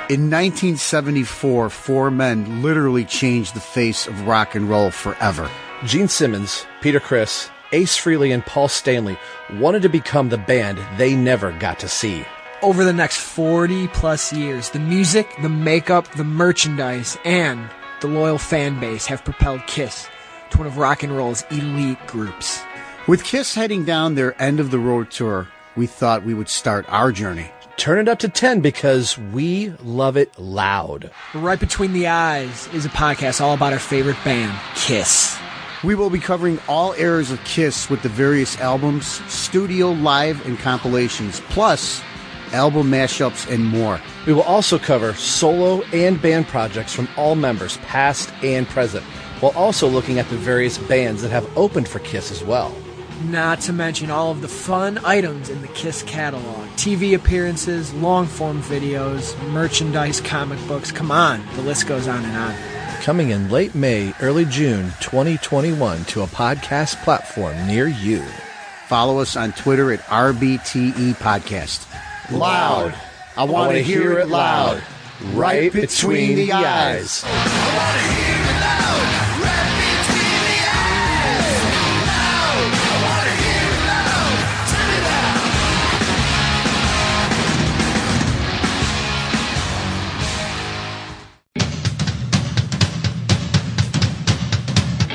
S8: In 1974, four men literally changed the face of rock and roll forever.
S9: Gene Simmons, Peter Criss, Ace Frehley, and Paul Stanley wanted to become the band they never got to see.
S10: over the next 40 plus years, the music, the makeup, the merchandise, and the loyal fan base have propelled Kiss to one of rock and roll's elite groups.
S8: With Kiss heading down their end of the road tour, we thought we would start our journey.
S9: Turn it up to 10 because we love it loud.
S10: Right Between the Eyes is a podcast all about our favorite band, Kiss.
S8: We will be covering all eras of Kiss with the various albums, studio, live, and compilations, plus album mashups and more.
S9: We will also cover solo and band projects from all members, past and present, while also looking at the various bands that have opened for Kiss as well.
S10: Not to mention all of the fun items in the Kiss catalog TV appearances, long form videos, merchandise, comic books. Come on, the list goes on and on.
S9: Coming in late May, early June 2021 to a podcast platform near you.
S8: Follow us on Twitter at RBTE Podcast.
S9: Loud.
S8: I want to hear it loud.
S9: Right between the eyes.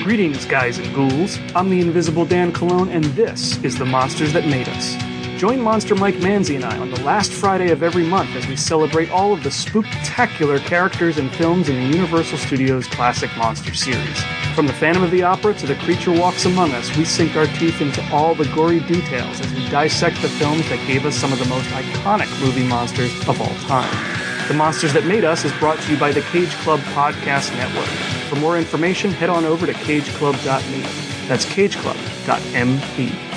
S11: Greetings, guys and ghouls. I'm the Invisible Dan Cologne, and this is The Monsters That Made Us. Join Monster Mike Manzi and I on the last Friday of every month as we celebrate all of the spooktacular characters and films in the Universal Studios classic monster series. From the Phantom of the Opera to The Creature Walks Among Us, we sink our teeth into all the gory details as we dissect the films that gave us some of the most iconic movie monsters of all time. The Monsters That Made Us is brought to you by the Cage Club Podcast Network. For more information, head on over to cageclub.me. That's cageclub.me.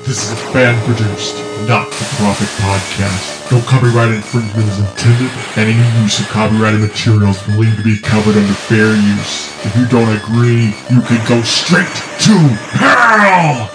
S5: This is a fan produced, not for profit podcast. No copyright infringement is intended, and any use of copyrighted materials believed to be covered under fair use. If you don't agree, you can go straight to hell!